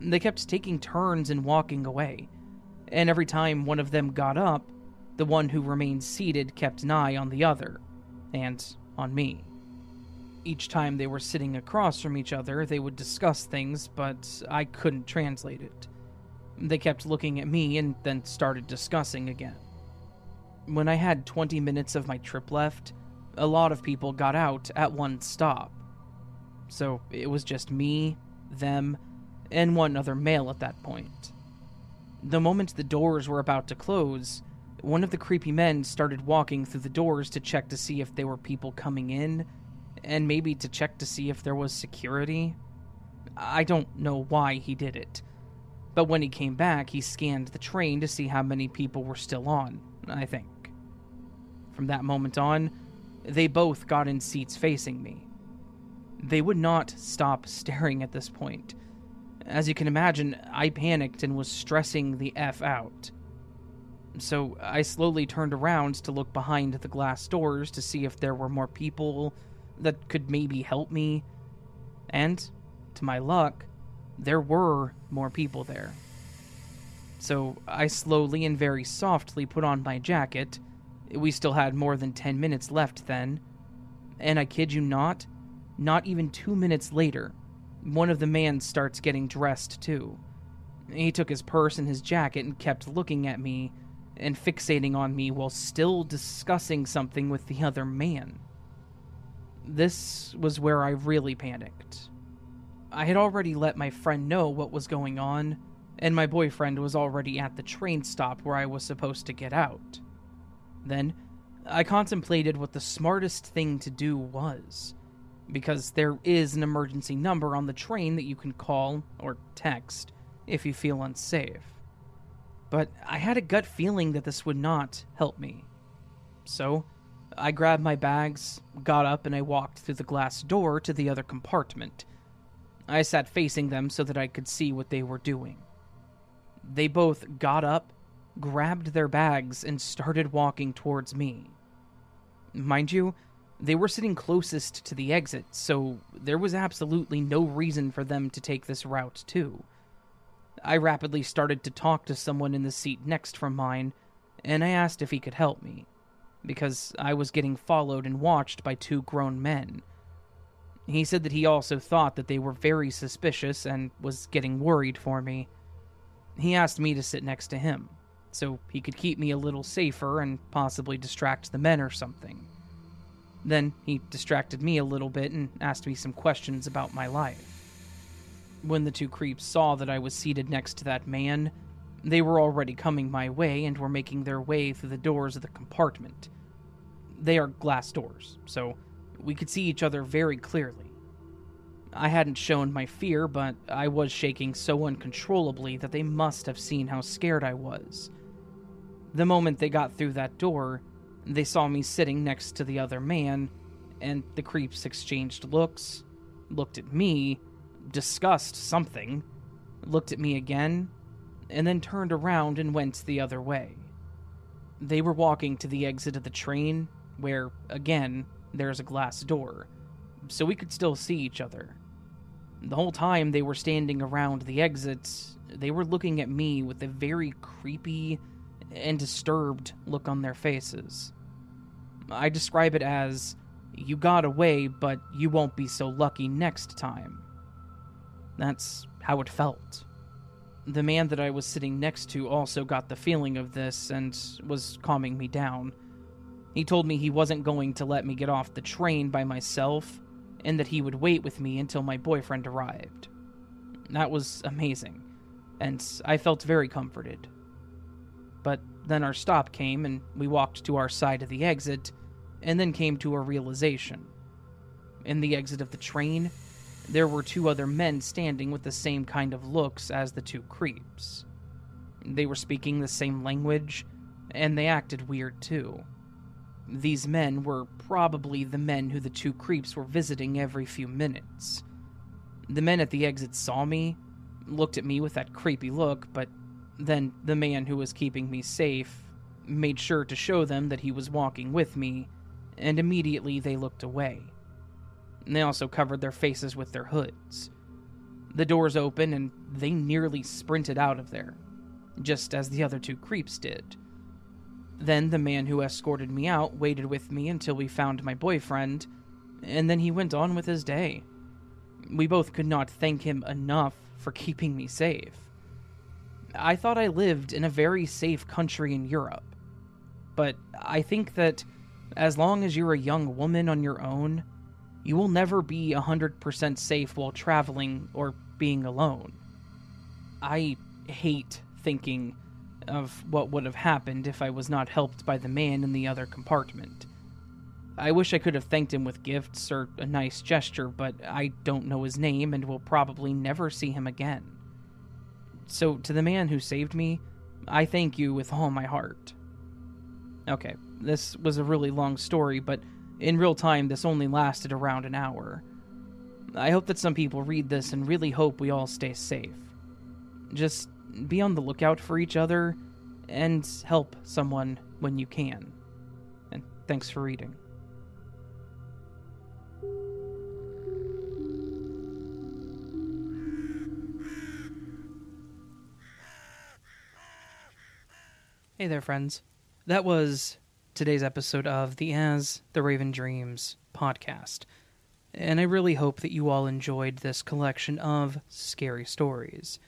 They kept taking turns and walking away, and every time one of them got up, the one who remained seated kept an eye on the other, and on me. Each time they were sitting across from each other, they would discuss things, but I couldn't translate it. They kept looking at me and then started discussing again. When I had 20 minutes of my trip left, a lot of people got out at one stop. So it was just me, them, and one other male at that point. The moment the doors were about to close, one of the creepy men started walking through the doors to check to see if there were people coming in and maybe to check to see if there was security. I don't know why he did it. But when he came back, he scanned the train to see how many people were still on, I think. From that moment on, they both got in seats facing me. They would not stop staring at this point. As you can imagine, I panicked and was stressing the F out. So I slowly turned around to look behind the glass doors to see if there were more people that could maybe help me. And, to my luck, there were more people there. So I slowly and very softly put on my jacket. We still had more than 10 minutes left then. And I kid you not, not even two minutes later, one of the men starts getting dressed too. He took his purse and his jacket and kept looking at me and fixating on me while still discussing something with the other man. This was where I really panicked. I had already let my friend know what was going on, and my boyfriend was already at the train stop where I was supposed to get out. Then, I contemplated what the smartest thing to do was, because there is an emergency number on the train that you can call or text if you feel unsafe. But I had a gut feeling that this would not help me. So, I grabbed my bags, got up, and I walked through the glass door to the other compartment. I sat facing them so that I could see what they were doing. They both got up, grabbed their bags, and started walking towards me. Mind you, they were sitting closest to the exit, so there was absolutely no reason for them to take this route, too. I rapidly started to talk to someone in the seat next from mine, and I asked if he could help me because I was getting followed and watched by two grown men. He said that he also thought that they were very suspicious and was getting worried for me. He asked me to sit next to him, so he could keep me a little safer and possibly distract the men or something. Then he distracted me a little bit and asked me some questions about my life. When the two creeps saw that I was seated next to that man, they were already coming my way and were making their way through the doors of the compartment. They are glass doors, so we could see each other very clearly. I hadn't shown my fear, but I was shaking so uncontrollably that they must have seen how scared I was. The moment they got through that door, they saw me sitting next to the other man, and the creeps exchanged looks, looked at me, discussed something, looked at me again, and then turned around and went the other way. They were walking to the exit of the train, where, again, there's a glass door, so we could still see each other. The whole time they were standing around the exits, they were looking at me with a very creepy and disturbed look on their faces. I describe it as you got away, but you won't be so lucky next time. That's how it felt. The man that I was sitting next to also got the feeling of this and was calming me down. He told me he wasn't going to let me get off the train by myself and that he would wait with me until my boyfriend arrived. That was amazing, and I felt very comforted. But then our stop came and we walked to our side of the exit and then came to a realization. In the exit of the train, there were two other men standing with the same kind of looks as the two creeps. They were speaking the same language, and they acted weird too. these men were probably the men who the two creeps were visiting every few minutes. The men at the exit saw me, looked at me with that creepy look, but then the man who was keeping me safe made sure to show them that he was walking with me, and immediately they looked away. They also covered their faces with their hoods. The doors opened and they nearly sprinted out of there, just as the other two creeps did. Then the man who escorted me out waited with me until we found my boyfriend, and then he went on with his day. We both could not thank him enough for keeping me safe. I thought I lived in a very safe country in Europe, but I think that as long as you're a young woman on your own, you will never be 100% safe while traveling or being alone. I hate thinking of what would have happened if I was not helped by the man in the other compartment. I wish I could have thanked him with gifts or a nice gesture, but I don't know his name and will probably never see him again. So, to the man who saved me, I thank you with all my heart. Okay, this was a really long story, but in real time, this only lasted around an hour. I hope that some people read this and really hope we all stay safe. Just be on the lookout for each other and help someone when you can. And thanks for reading. Hey there, friends. That was today's episode of the As the Raven Dreams podcast. And I really hope that you all enjoyed this collection of scary stories.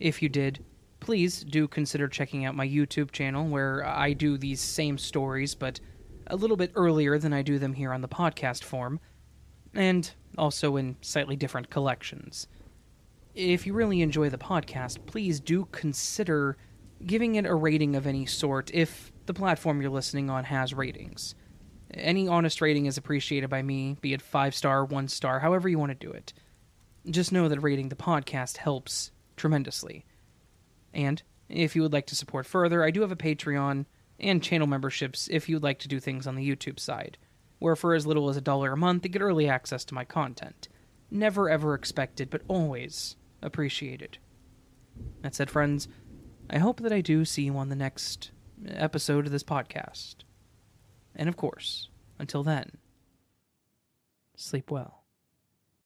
If you did, please do consider checking out my YouTube channel where I do these same stories, but a little bit earlier than I do them here on the podcast form, and also in slightly different collections. If you really enjoy the podcast, please do consider giving it a rating of any sort if the platform you're listening on has ratings. Any honest rating is appreciated by me, be it five star, one star, however you want to do it. Just know that rating the podcast helps tremendously. And if you would like to support further, I do have a Patreon and channel memberships if you'd like to do things on the YouTube side, where for as little as a dollar a month, you get early access to my content. Never ever expected, but always appreciated. That said, friends, I hope that I do see you on the next episode of this podcast. And of course, until then, sleep well.